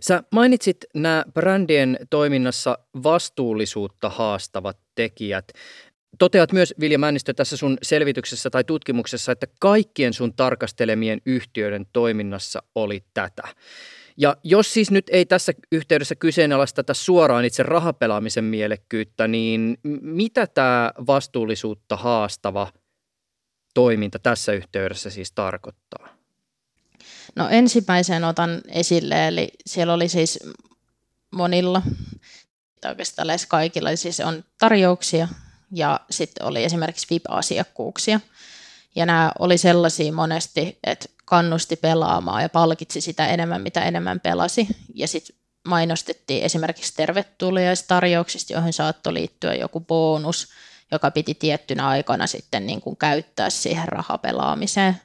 C: Sä mainitsit nämä brändien toiminnassa vastuullisuutta haastavat tekijät. Toteat myös, Vilja Männistö, tässä sun selvityksessä tai tutkimuksessa, että kaikkien sun tarkastelemien yhtiöiden toiminnassa oli tätä. Ja jos siis nyt ei tässä yhteydessä kyseenalaisteta suoraan itse rahapelaamisen mielekkyyttä, niin mitä tämä vastuullisuutta haastava toiminta tässä yhteydessä siis tarkoittaa?
B: No ensimmäisen otan esille, eli siellä oli siis monilla, oikeastaan lähes kaikilla, siis on tarjouksia ja sitten oli esimerkiksi VIP-asiakkuuksia. Ja nämä oli sellaisia monesti, että kannusti pelaamaan ja palkitsi sitä enemmän, mitä enemmän pelasi. Ja sitten mainostettiin esimerkiksi tervetuliaistarjouksista, joihin saattoi liittyä joku bonus, joka piti tiettynä aikana sitten niin kuin käyttää siihen rahapelaamiseen.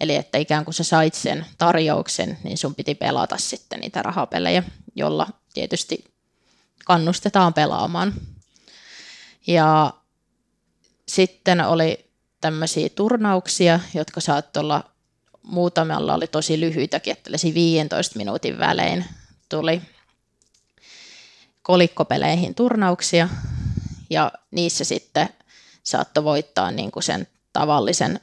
B: Eli että ikään kuin sä sait sen tarjouksen, niin sun piti pelata sitten niitä rahapelejä, jolla tietysti kannustetaan pelaamaan. Ja sitten oli tämmöisiä turnauksia, jotka saattoi olla, muutamalla oli tosi lyhyitäkin, että 15 minuutin välein tuli kolikkopeleihin turnauksia, ja niissä sitten saattoi voittaa niin kuin sen tavallisen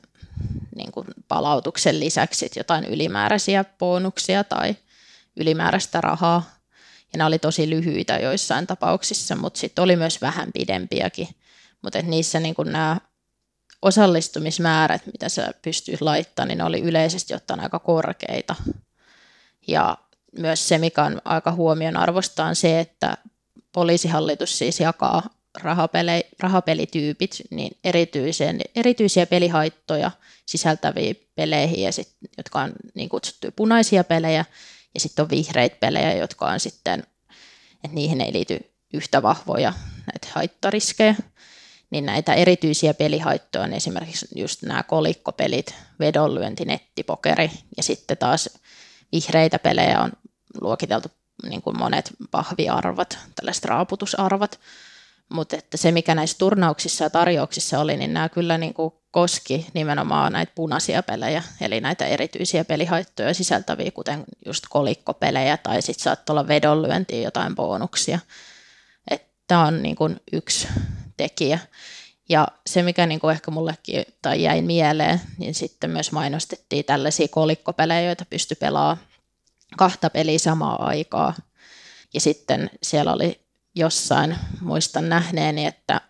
B: niin kuin palautuksen lisäksi jotain ylimääräisiä bonuksia tai ylimääräistä rahaa. Ja ne oli tosi lyhyitä joissain tapauksissa, mutta sitten oli myös vähän pidempiäkin. Mutta niissä niin kuin nämä osallistumismäärät, mitä sä pystyt laittamaan, niin ne oli yleisesti ottaen aika korkeita. Ja myös se, mikä on aika huomion arvosta, on se, että poliisihallitus siis jakaa rahapele, rahapelityypit niin erityisen, erityisiä pelihaittoja sisältäviin peleihin, ja sit, jotka on niin kutsuttuja punaisia pelejä, ja sitten on vihreitä pelejä, jotka on sitten, että niihin ei liity yhtä vahvoja näitä haittariskejä. Niin näitä erityisiä pelihaittoja on esimerkiksi just nämä kolikkopelit, vedonlyönti, nettipokeri, ja sitten taas vihreitä pelejä on luokiteltu niin kuin monet pahviarvat, tällaiset raaputusarvat, mutta että se, mikä näissä turnauksissa ja tarjouksissa oli, niin nämä kyllä niin kuin koski nimenomaan näitä punaisia pelejä, eli näitä erityisiä pelihaittoja sisältäviä, kuten just kolikkopelejä, tai sitten saattoi olla vedonlyöntiä jotain bonuksia. Tämä on niin kuin yksi tekijä. Ja se, mikä niin kuin ehkä mullekin tai jäi mieleen, niin sitten myös mainostettiin tällaisia kolikkopelejä, joita pystyi pelaamaan kahta peliä samaa aikaa. Ja sitten siellä oli jossain, muistan nähneeni, että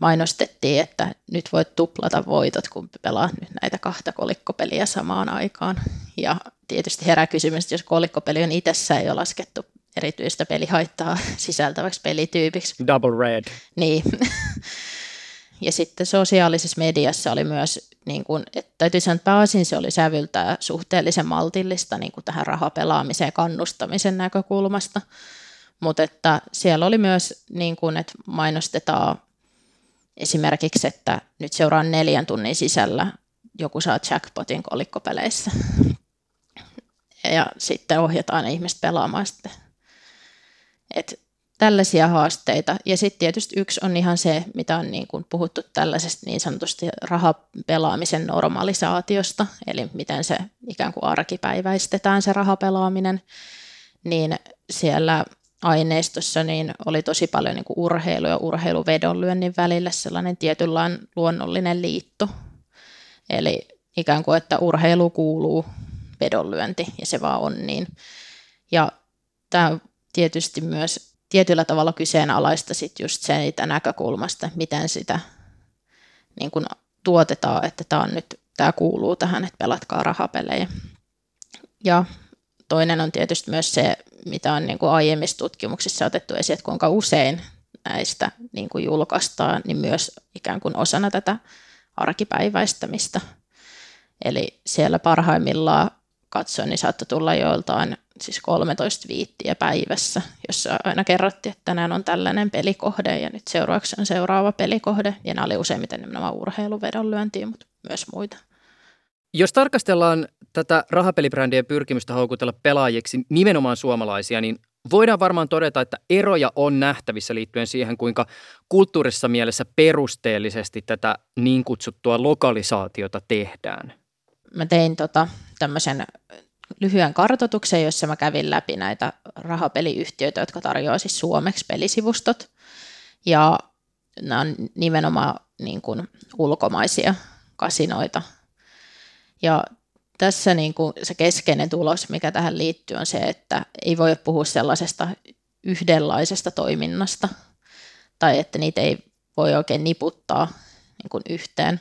B: mainostettiin, että nyt voit tuplata voitot, kun pelaat nyt näitä kahta kolikkopeliä samaan aikaan. Ja tietysti herää kysymys, että jos kolikkopeli on itsessään jo laskettu erityistä pelihaittaa sisältäväksi pelityypiksi.
C: Double red.
B: Niin. ja sitten sosiaalisessa mediassa oli myös, niin kuin, että täytyy sanoa, että pääosin se oli sävyltää suhteellisen maltillista niin kuin tähän rahapelaamiseen kannustamisen näkökulmasta. Mutta että siellä oli myös, niin kuin, että mainostetaan esimerkiksi, että nyt seuraan neljän tunnin sisällä joku saa jackpotin kolikkopeleissä. Ja sitten ohjataan ihmiset pelaamaan sitten. Et tällaisia haasteita. Ja sitten tietysti yksi on ihan se, mitä on niin kuin puhuttu tällaisesta niin sanotusti rahapelaamisen normalisaatiosta, eli miten se ikään kuin arkipäiväistetään se rahapelaaminen, niin siellä aineistossa niin oli tosi paljon niin kuin urheilu ja urheiluvedonlyönnin välillä sellainen tietynlainen luonnollinen liitto. Eli ikään kuin, että urheilu kuuluu vedonlyönti ja se vaan on niin. Ja tämä tietysti myös tietyllä tavalla kyseenalaista sit just siitä näkökulmasta, miten sitä niin kuin tuotetaan, että tämä, on nyt, tämä kuuluu tähän, että pelatkaa rahapelejä. Ja toinen on tietysti myös se, mitä on niin kuin aiemmissa tutkimuksissa otettu esiin, että kuinka usein näistä niin kuin julkaistaan, niin myös ikään kuin osana tätä arkipäiväistämistä. Eli siellä parhaimmillaan katsoin, niin saattoi tulla joiltain siis 13 viittiä päivässä, jossa aina kerrottiin, että tänään on tällainen pelikohde ja nyt seuraavaksi on seuraava pelikohde. Ja nämä oli useimmiten nämä urheiluvedonlyöntiä, mutta myös muita.
C: Jos tarkastellaan tätä rahapelibrändien pyrkimystä houkutella pelaajiksi nimenomaan suomalaisia, niin voidaan varmaan todeta, että eroja on nähtävissä liittyen siihen, kuinka kulttuurissa mielessä perusteellisesti tätä niin kutsuttua lokalisaatiota tehdään.
B: Mä tein tota, tämmöisen lyhyen kartoituksen, jossa mä kävin läpi näitä rahapeliyhtiöitä, jotka tarjoavat siis suomeksi pelisivustot. Ja nämä on nimenomaan niin kuin ulkomaisia kasinoita. Ja tässä niin kuin se keskeinen tulos, mikä tähän liittyy, on se, että ei voi puhua sellaisesta yhdenlaisesta toiminnasta, tai että niitä ei voi oikein niputtaa niin kuin yhteen,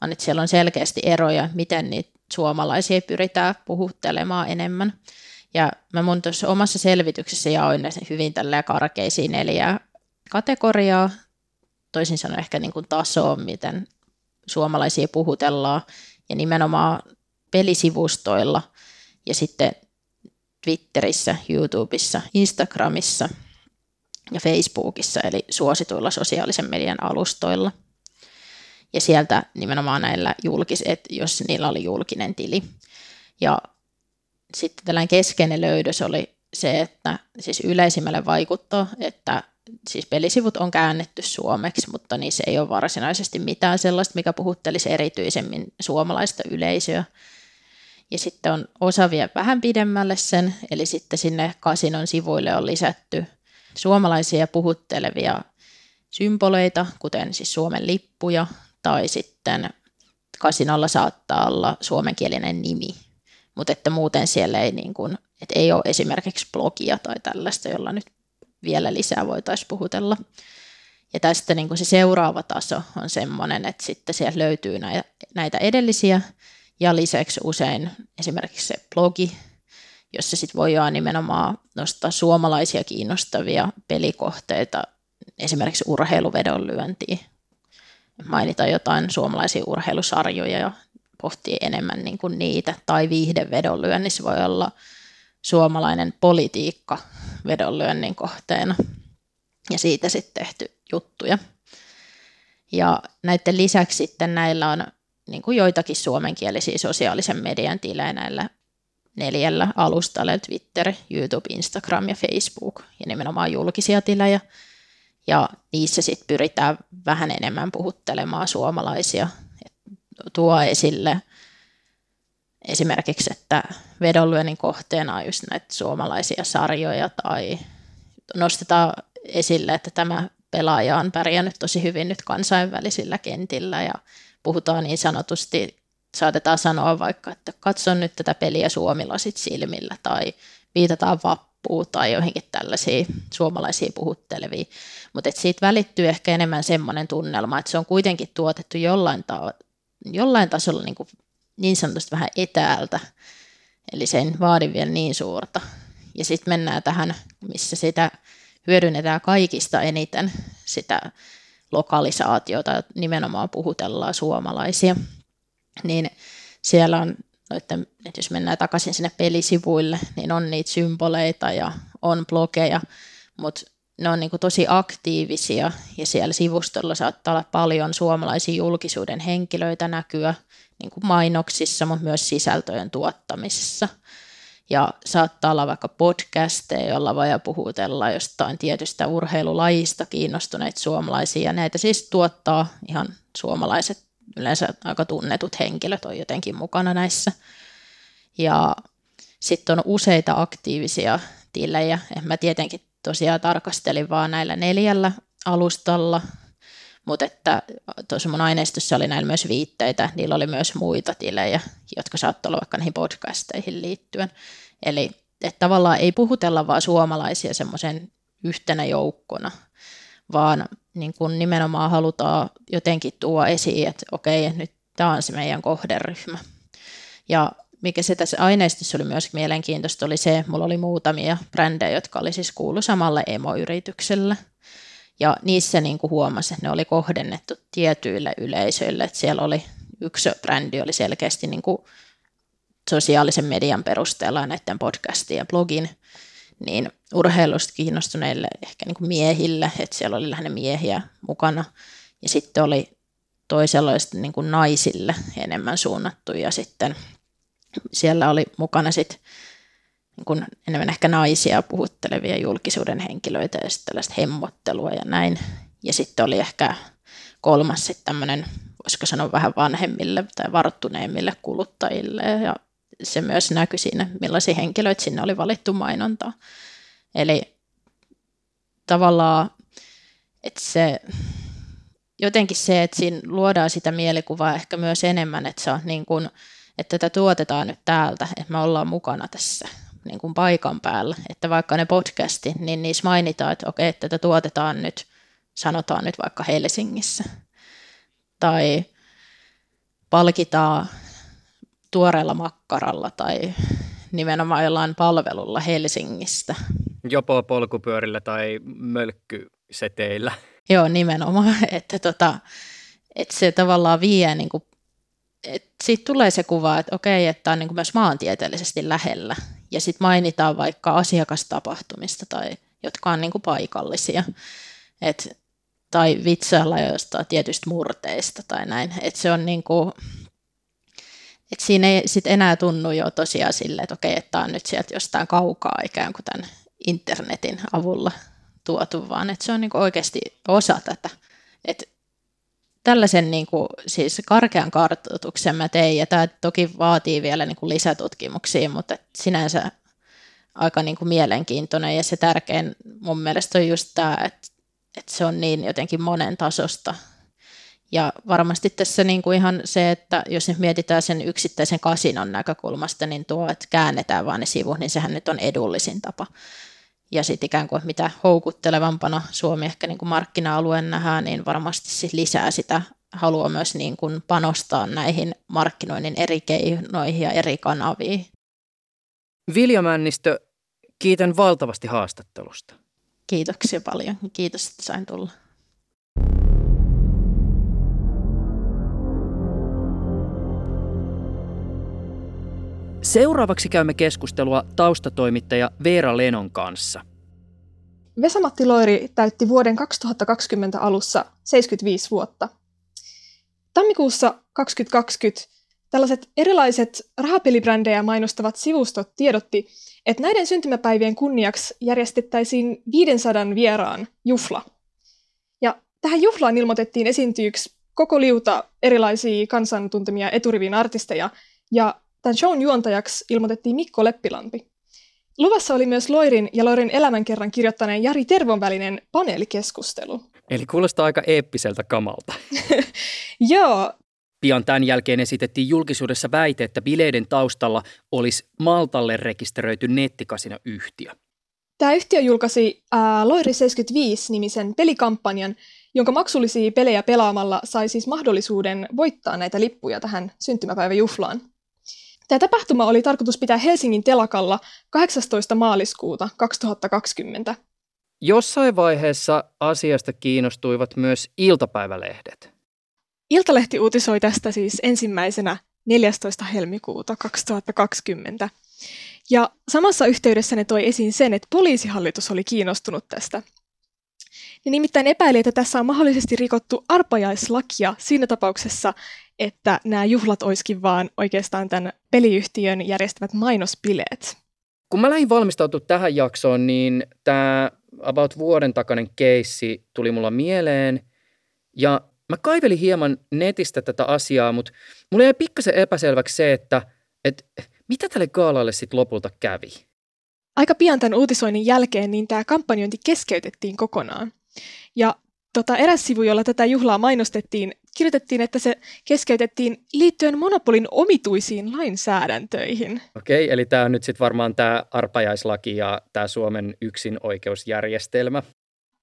B: vaan että siellä on selkeästi eroja, miten niitä suomalaisia pyritään puhuttelemaan enemmän. Ja mä mun tuossa omassa selvityksessä jaoin ne hyvin tällä karkeisiin neljää kategoriaa, toisin sanoen ehkä niin kuin tasoa, miten suomalaisia puhutellaan, ja nimenomaan pelisivustoilla, ja sitten Twitterissä, YouTubessa, Instagramissa ja Facebookissa, eli suosituilla sosiaalisen median alustoilla. Ja sieltä nimenomaan näillä julkis, että jos niillä oli julkinen tili. Ja sitten tällainen keskeinen löydös oli se, että siis yleisimmälle vaikuttaa, että siis pelisivut on käännetty suomeksi, mutta niissä ei ole varsinaisesti mitään sellaista, mikä puhuttelisi erityisemmin suomalaista yleisöä. Ja sitten on osa vie vähän pidemmälle sen, eli sitten sinne kasinon sivuille on lisätty suomalaisia puhuttelevia symboleita, kuten siis Suomen lippuja, tai sitten kasinolla saattaa olla suomenkielinen nimi, mutta että muuten siellä ei, niin kuin, että ei ole esimerkiksi blogia tai tällaista, jolla nyt vielä lisää voitaisiin puhutella. Ja tästä niin kuin se seuraava taso on sellainen, että sitten sieltä löytyy näitä edellisiä. Ja lisäksi usein esimerkiksi se blogi, jossa sitten voidaan nimenomaan nostaa suomalaisia kiinnostavia pelikohteita, esimerkiksi urheiluvedonlyöntiä, mainita jotain suomalaisia urheilusarjoja ja pohtii enemmän niin kuin niitä, tai viihdevedonlyönnissä voi olla suomalainen politiikka vedonlyönnin kohteena, ja siitä sitten tehty juttuja. Ja näiden lisäksi sitten näillä on niin kuin joitakin suomenkielisiä sosiaalisen median tilejä näillä neljällä alustalla, Twitter, YouTube, Instagram ja Facebook, ja nimenomaan julkisia tilejä. Ja niissä sitten pyritään vähän enemmän puhuttelemaan suomalaisia, tuo esille esimerkiksi, että vedonlyönnin kohteena on just näitä suomalaisia sarjoja tai nostetaan esille, että tämä pelaaja on pärjännyt tosi hyvin nyt kansainvälisillä kentillä ja puhutaan niin sanotusti, saatetaan sanoa vaikka, että katson nyt tätä peliä suomilasit silmillä tai viitataan vappuun tai joihinkin tällaisia suomalaisia puhuttelevia. Mutta siitä välittyy ehkä enemmän semmoinen tunnelma, että se on kuitenkin tuotettu jollain, ta- jollain tasolla niin, kuin niin sanotusti vähän etäältä, eli sen vaadi vielä niin suurta. Ja sitten mennään tähän, missä sitä hyödynnetään kaikista eniten, sitä lokalisaatiota, nimenomaan puhutellaan suomalaisia, niin siellä on, että jos mennään takaisin sinne pelisivuille, niin on niitä symboleita ja on blogeja, mutta ne on niin kuin tosi aktiivisia ja siellä sivustolla saattaa olla paljon suomalaisia julkisuuden henkilöitä näkyä niin kuin mainoksissa, mutta myös sisältöjen tuottamisessa – ja saattaa olla vaikka podcasteja, jolla voi puhutella jostain tietystä urheilulajista kiinnostuneita suomalaisia. Ja näitä siis tuottaa ihan suomalaiset, yleensä aika tunnetut henkilöt on jotenkin mukana näissä. Ja sitten on useita aktiivisia tilejä. Mä tietenkin tosiaan tarkastelin vaan näillä neljällä alustalla, mutta että tuossa mun aineistossa oli näillä myös viitteitä, niillä oli myös muita tilejä, jotka saattoi olla vaikka niihin podcasteihin liittyen. Eli että tavallaan ei puhutella vaan suomalaisia semmoisen yhtenä joukkona, vaan niin kun nimenomaan halutaan jotenkin tuoda esiin, että okei, nyt tämä on se meidän kohderyhmä. Ja mikä se tässä aineistossa oli myös mielenkiintoista, oli se, mulla oli muutamia brändejä, jotka oli siis kuulu samalle emoyritykselle – ja niissä niin kuin huomasi, että ne oli kohdennettu tietyille yleisöille. Että siellä oli yksi brändi oli selkeästi niin kuin sosiaalisen median perusteella näiden podcastin ja blogin, niin urheilusta kiinnostuneille ehkä niin kuin miehille, että siellä oli lähinnä miehiä mukana. Ja sitten oli toisenlaista niin kuin naisille enemmän suunnattu ja sitten siellä oli mukana sitten niin kuin enemmän ehkä naisia puhuttelevia julkisuuden henkilöitä ja sitten tällaista hemmottelua ja näin. Ja sitten oli ehkä kolmas sitten tämmöinen, voisiko sanoa vähän vanhemmille tai varttuneemmille kuluttajille ja se myös näkyi siinä, millaisia henkilöitä sinne oli valittu mainontaa. Eli tavallaan, että se, jotenkin se, että siinä luodaan sitä mielikuvaa ehkä myös enemmän, että se on niin kuin, että tätä tuotetaan nyt täältä, että me ollaan mukana tässä niin kuin paikan päällä. Että vaikka ne podcasti, niin niissä mainitaan, että okei, että tätä tuotetaan nyt, sanotaan nyt vaikka Helsingissä. Tai palkitaan tuoreella makkaralla tai nimenomaan jollain palvelulla Helsingistä.
C: Jopo polkupyörillä tai mölkkyseteillä.
B: Joo, nimenomaan, että, tota, että se tavallaan vie, niin kuin, että siitä tulee se kuva, että okei, että on niin kuin myös maantieteellisesti lähellä, ja sitten mainitaan vaikka asiakastapahtumista, tai, jotka on niin kuin paikallisia, Et, tai vitsailla jostain tietystä murteista tai näin, että se on niin kuin, et siinä ei sit enää tunnu jo tosiaan sille, että okei, että on nyt sieltä jostain kaukaa ikään kuin tämän internetin avulla tuotu, vaan että se on niin oikeasti osa tätä. Et tällaisen niin kuin, siis karkean kartoituksen mä tein, ja tämä toki vaatii vielä niin kuin lisätutkimuksia, mutta sinänsä aika niin kuin mielenkiintoinen, ja se tärkein mun mielestä on just tämä, että, että se on niin jotenkin monen tasosta ja varmasti tässä niin kuin ihan se, että jos nyt mietitään sen yksittäisen kasinon näkökulmasta, niin tuo, että käännetään vaan ne sivut, niin sehän nyt on edullisin tapa. Ja sitten ikään kuin mitä houkuttelevampana Suomi ehkä niin kuin markkina-alueen nähdään, niin varmasti siis lisää sitä halua myös niin kuin panostaa näihin markkinoinnin eri keinoihin ja eri kanaviin.
C: Vilja Männistö, kiitän valtavasti haastattelusta.
B: Kiitoksia paljon. Kiitos, että sain tulla.
C: Seuraavaksi käymme keskustelua taustatoimittaja Veera Lenon kanssa.
E: Vesamatti Loiri täytti vuoden 2020 alussa 75 vuotta. Tammikuussa 2020 tällaiset erilaiset rahapelibrändejä mainostavat sivustot tiedotti, että näiden syntymäpäivien kunniaksi järjestettäisiin 500 vieraan jufla. Ja tähän juhlaan ilmoitettiin esiintyyksi koko liuta erilaisia kansantuntemia eturivin artisteja, ja Tämän shown juontajaksi ilmoitettiin Mikko Leppilampi. Luvassa oli myös Loirin ja Loirin elämänkerran kirjoittaneen Jari Tervon välinen paneelikeskustelu.
C: Eli kuulostaa aika eeppiseltä kamalta.
E: Joo.
C: Pian tämän jälkeen esitettiin julkisuudessa väite, että bileiden taustalla olisi Maltalle rekisteröity nettikasinoyhtiö.
E: Tämä yhtiö julkaisi ää, Loiri 75-nimisen pelikampanjan, jonka maksullisia pelejä pelaamalla sai siis mahdollisuuden voittaa näitä lippuja tähän syntymäpäiväjuhlaan. Tämä tapahtuma oli tarkoitus pitää Helsingin telakalla 18. maaliskuuta 2020.
C: Jossain vaiheessa asiasta kiinnostuivat myös iltapäivälehdet.
E: Iltalehti uutisoi tästä siis ensimmäisenä 14. helmikuuta 2020. Ja samassa yhteydessä ne toi esiin sen, että poliisihallitus oli kiinnostunut tästä. Ne nimittäin epäili, että tässä on mahdollisesti rikottu arpajaislakia siinä tapauksessa, että nämä juhlat olisikin vaan oikeastaan tämän peliyhtiön järjestävät mainospileet.
C: Kun mä lähdin valmistautumaan tähän jaksoon, niin tämä about vuoden takainen keissi tuli mulla mieleen. Ja mä kaivelin hieman netistä tätä asiaa, mutta mulla jäi pikkasen epäselväksi se, että, että mitä tälle gaalalle sitten lopulta kävi.
E: Aika pian tämän uutisoinnin jälkeen niin tämä kampanjointi keskeytettiin kokonaan. Ja tota, eräs sivu, jolla tätä juhlaa mainostettiin, kirjoitettiin, että se keskeytettiin liittyen monopolin omituisiin lainsäädäntöihin.
C: Okei, eli tämä on nyt sitten varmaan tämä arpajaislaki ja tämä Suomen yksinoikeusjärjestelmä.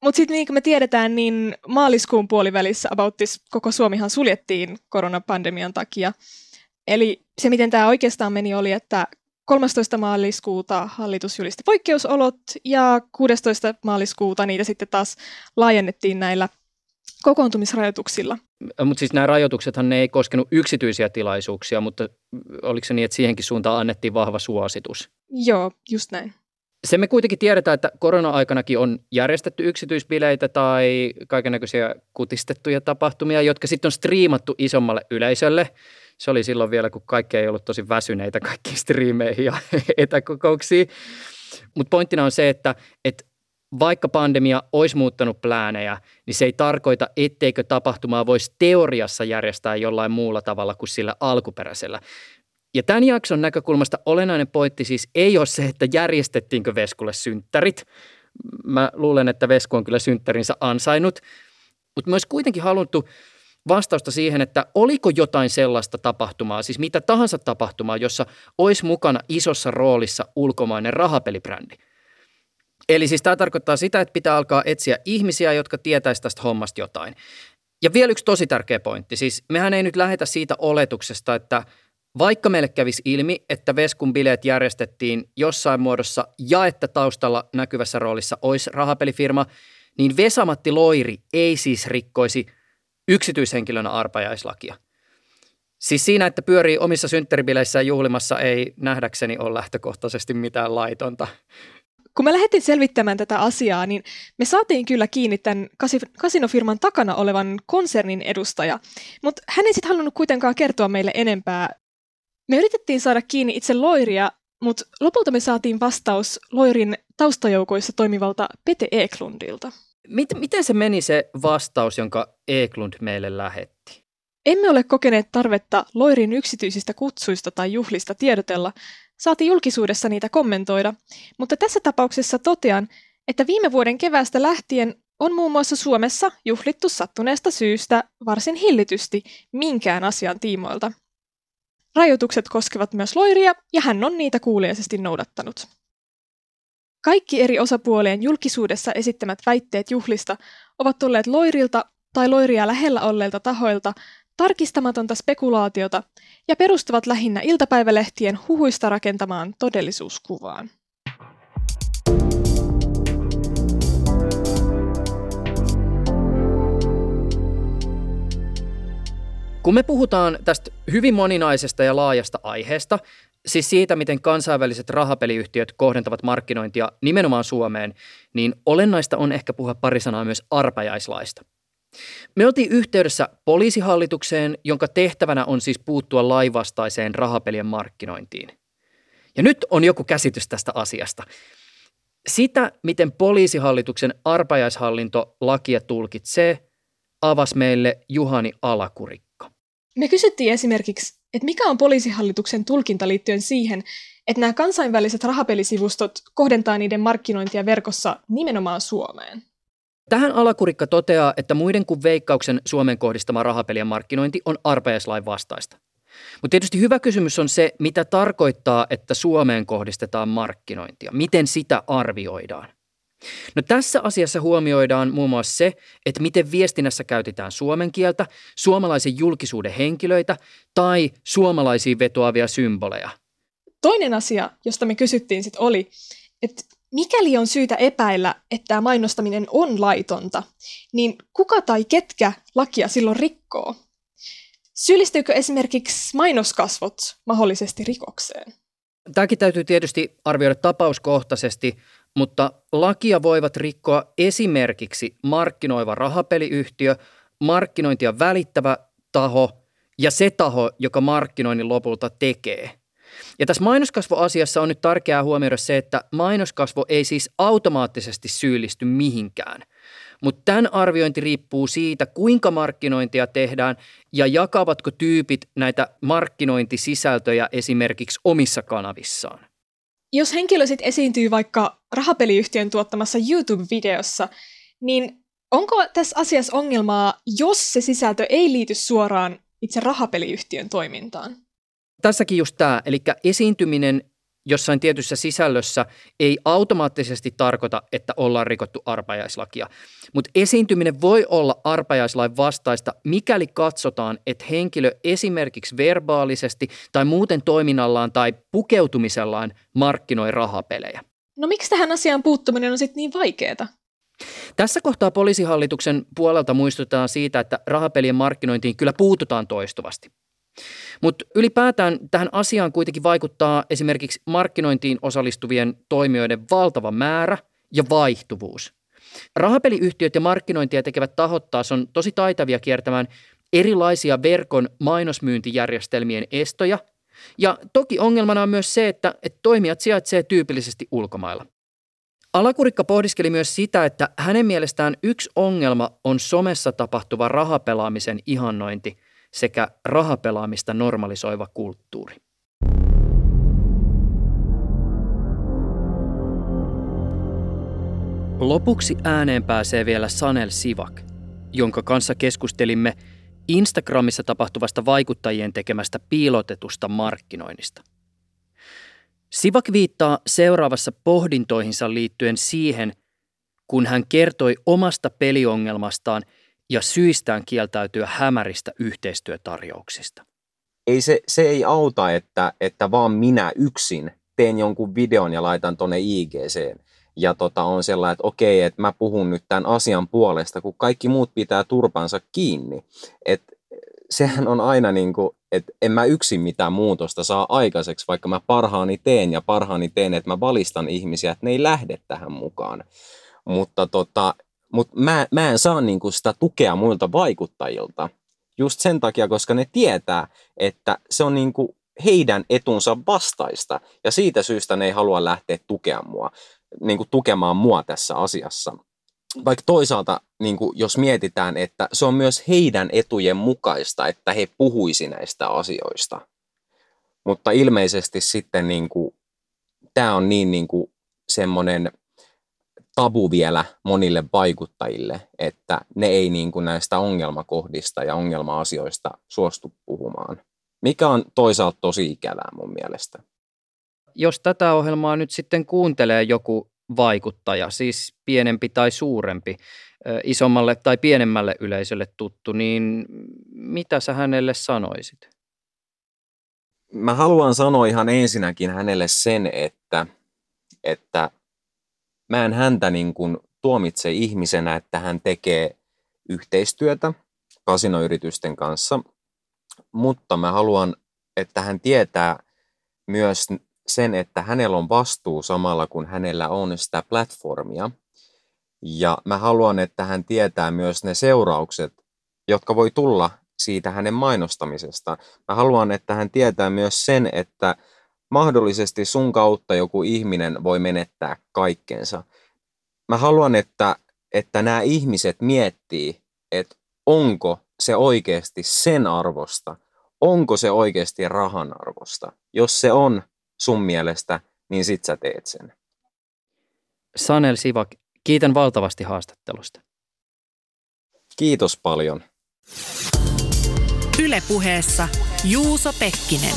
E: Mutta sitten niin kuin me tiedetään, niin maaliskuun puolivälissä Abouttis koko Suomihan suljettiin koronapandemian takia. Eli se, miten tämä oikeastaan meni, oli, että 13. maaliskuuta hallitus julisti poikkeusolot ja 16. maaliskuuta niitä sitten taas laajennettiin näillä kokoontumisrajoituksilla.
C: Mutta siis nämä rajoituksethan ne ei koskenut yksityisiä tilaisuuksia, mutta oliko se niin, että siihenkin suuntaan annettiin vahva suositus?
E: Joo, just näin.
C: Se me kuitenkin tiedetään, että korona-aikanakin on järjestetty yksityisbileitä tai kaikenlaisia kutistettuja tapahtumia, jotka sitten on striimattu isommalle yleisölle. Se oli silloin vielä, kun kaikki ei ollut tosi väsyneitä kaikkiin striimeihin ja etäkokouksiin. Mutta pointtina on se, että, että vaikka pandemia olisi muuttanut pläänejä, niin se ei tarkoita, etteikö tapahtumaa voisi teoriassa järjestää jollain muulla tavalla kuin sillä alkuperäisellä. Ja tämän jakson näkökulmasta olennainen pointti siis ei ole se, että järjestettiinkö Veskulle synttärit. Mä luulen, että Vesku on kyllä synttärinsä ansainnut, mutta myös kuitenkin haluttu vastausta siihen, että oliko jotain sellaista tapahtumaa, siis mitä tahansa tapahtumaa, jossa olisi mukana isossa roolissa ulkomainen rahapelibrändi – Eli siis tämä tarkoittaa sitä, että pitää alkaa etsiä ihmisiä, jotka tietäisi tästä hommasta jotain. Ja vielä yksi tosi tärkeä pointti. Siis mehän ei nyt lähetä siitä oletuksesta, että Vaikka meille kävisi ilmi, että Veskun bileet järjestettiin jossain muodossa ja että taustalla näkyvässä roolissa olisi rahapelifirma, niin Vesamatti Loiri ei siis rikkoisi yksityishenkilönä arpajaislakia. Siis siinä, että pyörii omissa synttäribileissä juhlimassa, ei nähdäkseni ole lähtökohtaisesti mitään laitonta.
E: Kun me lähdettiin selvittämään tätä asiaa, niin me saatiin kyllä kiinni tämän kasinofirman takana olevan konsernin edustaja, mutta hän ei sitten halunnut kuitenkaan kertoa meille enempää. Me yritettiin saada kiinni itse Loiria, mutta lopulta me saatiin vastaus Loirin taustajoukoissa toimivalta Pete Eklundilta.
C: Miten se meni se vastaus, jonka Eklund meille lähetti?
E: Emme ole kokeneet tarvetta Loirin yksityisistä kutsuista tai juhlista tiedotella, Saatiin julkisuudessa niitä kommentoida, mutta tässä tapauksessa totean, että viime vuoden keväästä lähtien on muun muassa Suomessa juhlittu sattuneesta syystä varsin hillitysti minkään asian tiimoilta. Rajoitukset koskevat myös Loiria ja hän on niitä kuuliaisesti noudattanut. Kaikki eri osapuolien julkisuudessa esittämät väitteet juhlista ovat tulleet Loirilta tai Loiria lähellä olleilta tahoilta tarkistamatonta spekulaatiota ja perustuvat lähinnä iltapäivälehtien huhuista rakentamaan todellisuuskuvaan.
C: Kun me puhutaan tästä hyvin moninaisesta ja laajasta aiheesta, siis siitä, miten kansainväliset rahapeliyhtiöt kohdentavat markkinointia nimenomaan Suomeen, niin olennaista on ehkä puhua pari sanaa myös arpajaislaista. Me oltiin yhteydessä poliisihallitukseen, jonka tehtävänä on siis puuttua laivastaiseen rahapelien markkinointiin. Ja nyt on joku käsitys tästä asiasta. Sitä, miten poliisihallituksen arpajaishallinto lakia tulkitsee, avasi meille Juhani Alakurikka.
E: Me kysyttiin esimerkiksi, että mikä on poliisihallituksen tulkinta liittyen siihen, että nämä kansainväliset rahapelisivustot kohdentaa niiden markkinointia verkossa nimenomaan Suomeen.
C: Tähän alakurikka toteaa, että muiden kuin veikkauksen Suomen kohdistama rahapelien markkinointi on arpajaislain vastaista. Mutta tietysti hyvä kysymys on se, mitä tarkoittaa, että Suomeen kohdistetaan markkinointia. Miten sitä arvioidaan? No tässä asiassa huomioidaan muun muassa se, että miten viestinnässä käytetään suomen kieltä, suomalaisen julkisuuden henkilöitä tai suomalaisiin vetoavia symboleja.
E: Toinen asia, josta me kysyttiin sit oli, että mikäli on syytä epäillä, että mainostaminen on laitonta, niin kuka tai ketkä lakia silloin rikkoo? Syyllistyykö esimerkiksi mainoskasvot mahdollisesti rikokseen?
C: Tämäkin täytyy tietysti arvioida tapauskohtaisesti, mutta lakia voivat rikkoa esimerkiksi markkinoiva rahapeliyhtiö, markkinointia välittävä taho ja se taho, joka markkinoinnin lopulta tekee – ja tässä mainoskasvoasiassa on nyt tärkeää huomioida se, että mainoskasvo ei siis automaattisesti syyllisty mihinkään. Mutta tämän arviointi riippuu siitä, kuinka markkinointia tehdään ja jakavatko tyypit näitä markkinointisisältöjä esimerkiksi omissa kanavissaan.
E: Jos henkilö sitten esiintyy vaikka rahapeliyhtiön tuottamassa YouTube-videossa, niin onko tässä asiassa ongelmaa, jos se sisältö ei liity suoraan itse rahapeliyhtiön toimintaan?
C: Tässäkin just tämä, eli esiintyminen jossain tietyssä sisällössä ei automaattisesti tarkoita, että ollaan rikottu arpajaislakia. Mutta esiintyminen voi olla arpajaislain vastaista, mikäli katsotaan, että henkilö esimerkiksi verbaalisesti tai muuten toiminnallaan tai pukeutumisellaan markkinoi rahapelejä.
E: No miksi tähän asiaan puuttuminen on sitten niin vaikeaa?
C: Tässä kohtaa poliisihallituksen puolelta muistutetaan siitä, että rahapelien markkinointiin kyllä puututaan toistuvasti. Mutta ylipäätään tähän asiaan kuitenkin vaikuttaa esimerkiksi markkinointiin osallistuvien toimijoiden valtava määrä ja vaihtuvuus. Rahapeliyhtiöt ja markkinointia tekevät tahot taas on tosi taitavia kiertämään erilaisia verkon mainosmyyntijärjestelmien estoja. Ja toki ongelmana on myös se, että, että toimijat sijaitsee tyypillisesti ulkomailla. Alakurikka pohdiskeli myös sitä, että hänen mielestään yksi ongelma on somessa tapahtuva rahapelaamisen ihannointi – sekä rahapelaamista normalisoiva kulttuuri. Lopuksi ääneen pääsee vielä Sanel Sivak, jonka kanssa keskustelimme Instagramissa tapahtuvasta vaikuttajien tekemästä piilotetusta markkinoinnista. Sivak viittaa seuraavassa pohdintoihinsa liittyen siihen, kun hän kertoi omasta peliongelmastaan – ja syistään kieltäytyä hämäristä yhteistyötarjouksista.
D: ei se, se ei auta, että, että vaan minä yksin teen jonkun videon ja laitan tonne IGCen. Ja tota, on sellainen, että okei, että mä puhun nyt tämän asian puolesta, kun kaikki muut pitää turpansa kiinni. Et sehän on aina niin kuin, että en mä yksin mitään muutosta saa aikaiseksi, vaikka mä parhaani teen ja parhaani teen, että mä valistan ihmisiä, että ne ei lähde tähän mukaan. Mutta tota, mut mä, mä en saa niin kuin sitä tukea muilta vaikuttajilta just sen takia, koska ne tietää, että se on niin kuin heidän etunsa vastaista ja siitä syystä ne ei halua lähteä tukemaan mua, niin kuin tukemaan mua tässä asiassa vaikka toisaalta, niin kuin jos mietitään, että se on myös heidän etujen mukaista, että he puhuisi näistä asioista. Mutta ilmeisesti sitten niin kuin, tämä on niin, kuin semmoinen tabu vielä monille vaikuttajille, että ne ei niin kuin näistä ongelmakohdista ja ongelma-asioista suostu puhumaan. Mikä on toisaalta tosi ikävää mun mielestä.
C: Jos tätä ohjelmaa nyt sitten kuuntelee joku vaikuttaja, siis pienempi tai suurempi, isommalle tai pienemmälle yleisölle tuttu, niin mitä sä hänelle sanoisit?
D: Mä haluan sanoa ihan ensinnäkin hänelle sen, että, että mä en häntä niin kuin tuomitse ihmisenä, että hän tekee yhteistyötä kasinoyritysten kanssa, mutta mä haluan, että hän tietää myös sen, että hänellä on vastuu samalla kun hänellä on sitä platformia. Ja mä haluan, että hän tietää myös ne seuraukset, jotka voi tulla siitä hänen mainostamisesta. Mä haluan, että hän tietää myös sen, että mahdollisesti sun kautta joku ihminen voi menettää kaikkensa. Mä haluan, että, että nämä ihmiset miettii, että onko se oikeasti sen arvosta, onko se oikeasti rahan arvosta. Jos se on, sun mielestä, niin sit sä teet sen.
C: Sanel Sivak, kiitän valtavasti haastattelusta.
D: Kiitos paljon.
A: Ylepuheessa Juuso Pekkinen.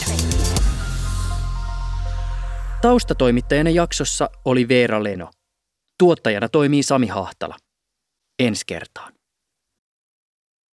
C: Taustatoimittajana jaksossa oli Veera Leno. Tuottajana toimii Sami Hahtala. Ensi kertaan.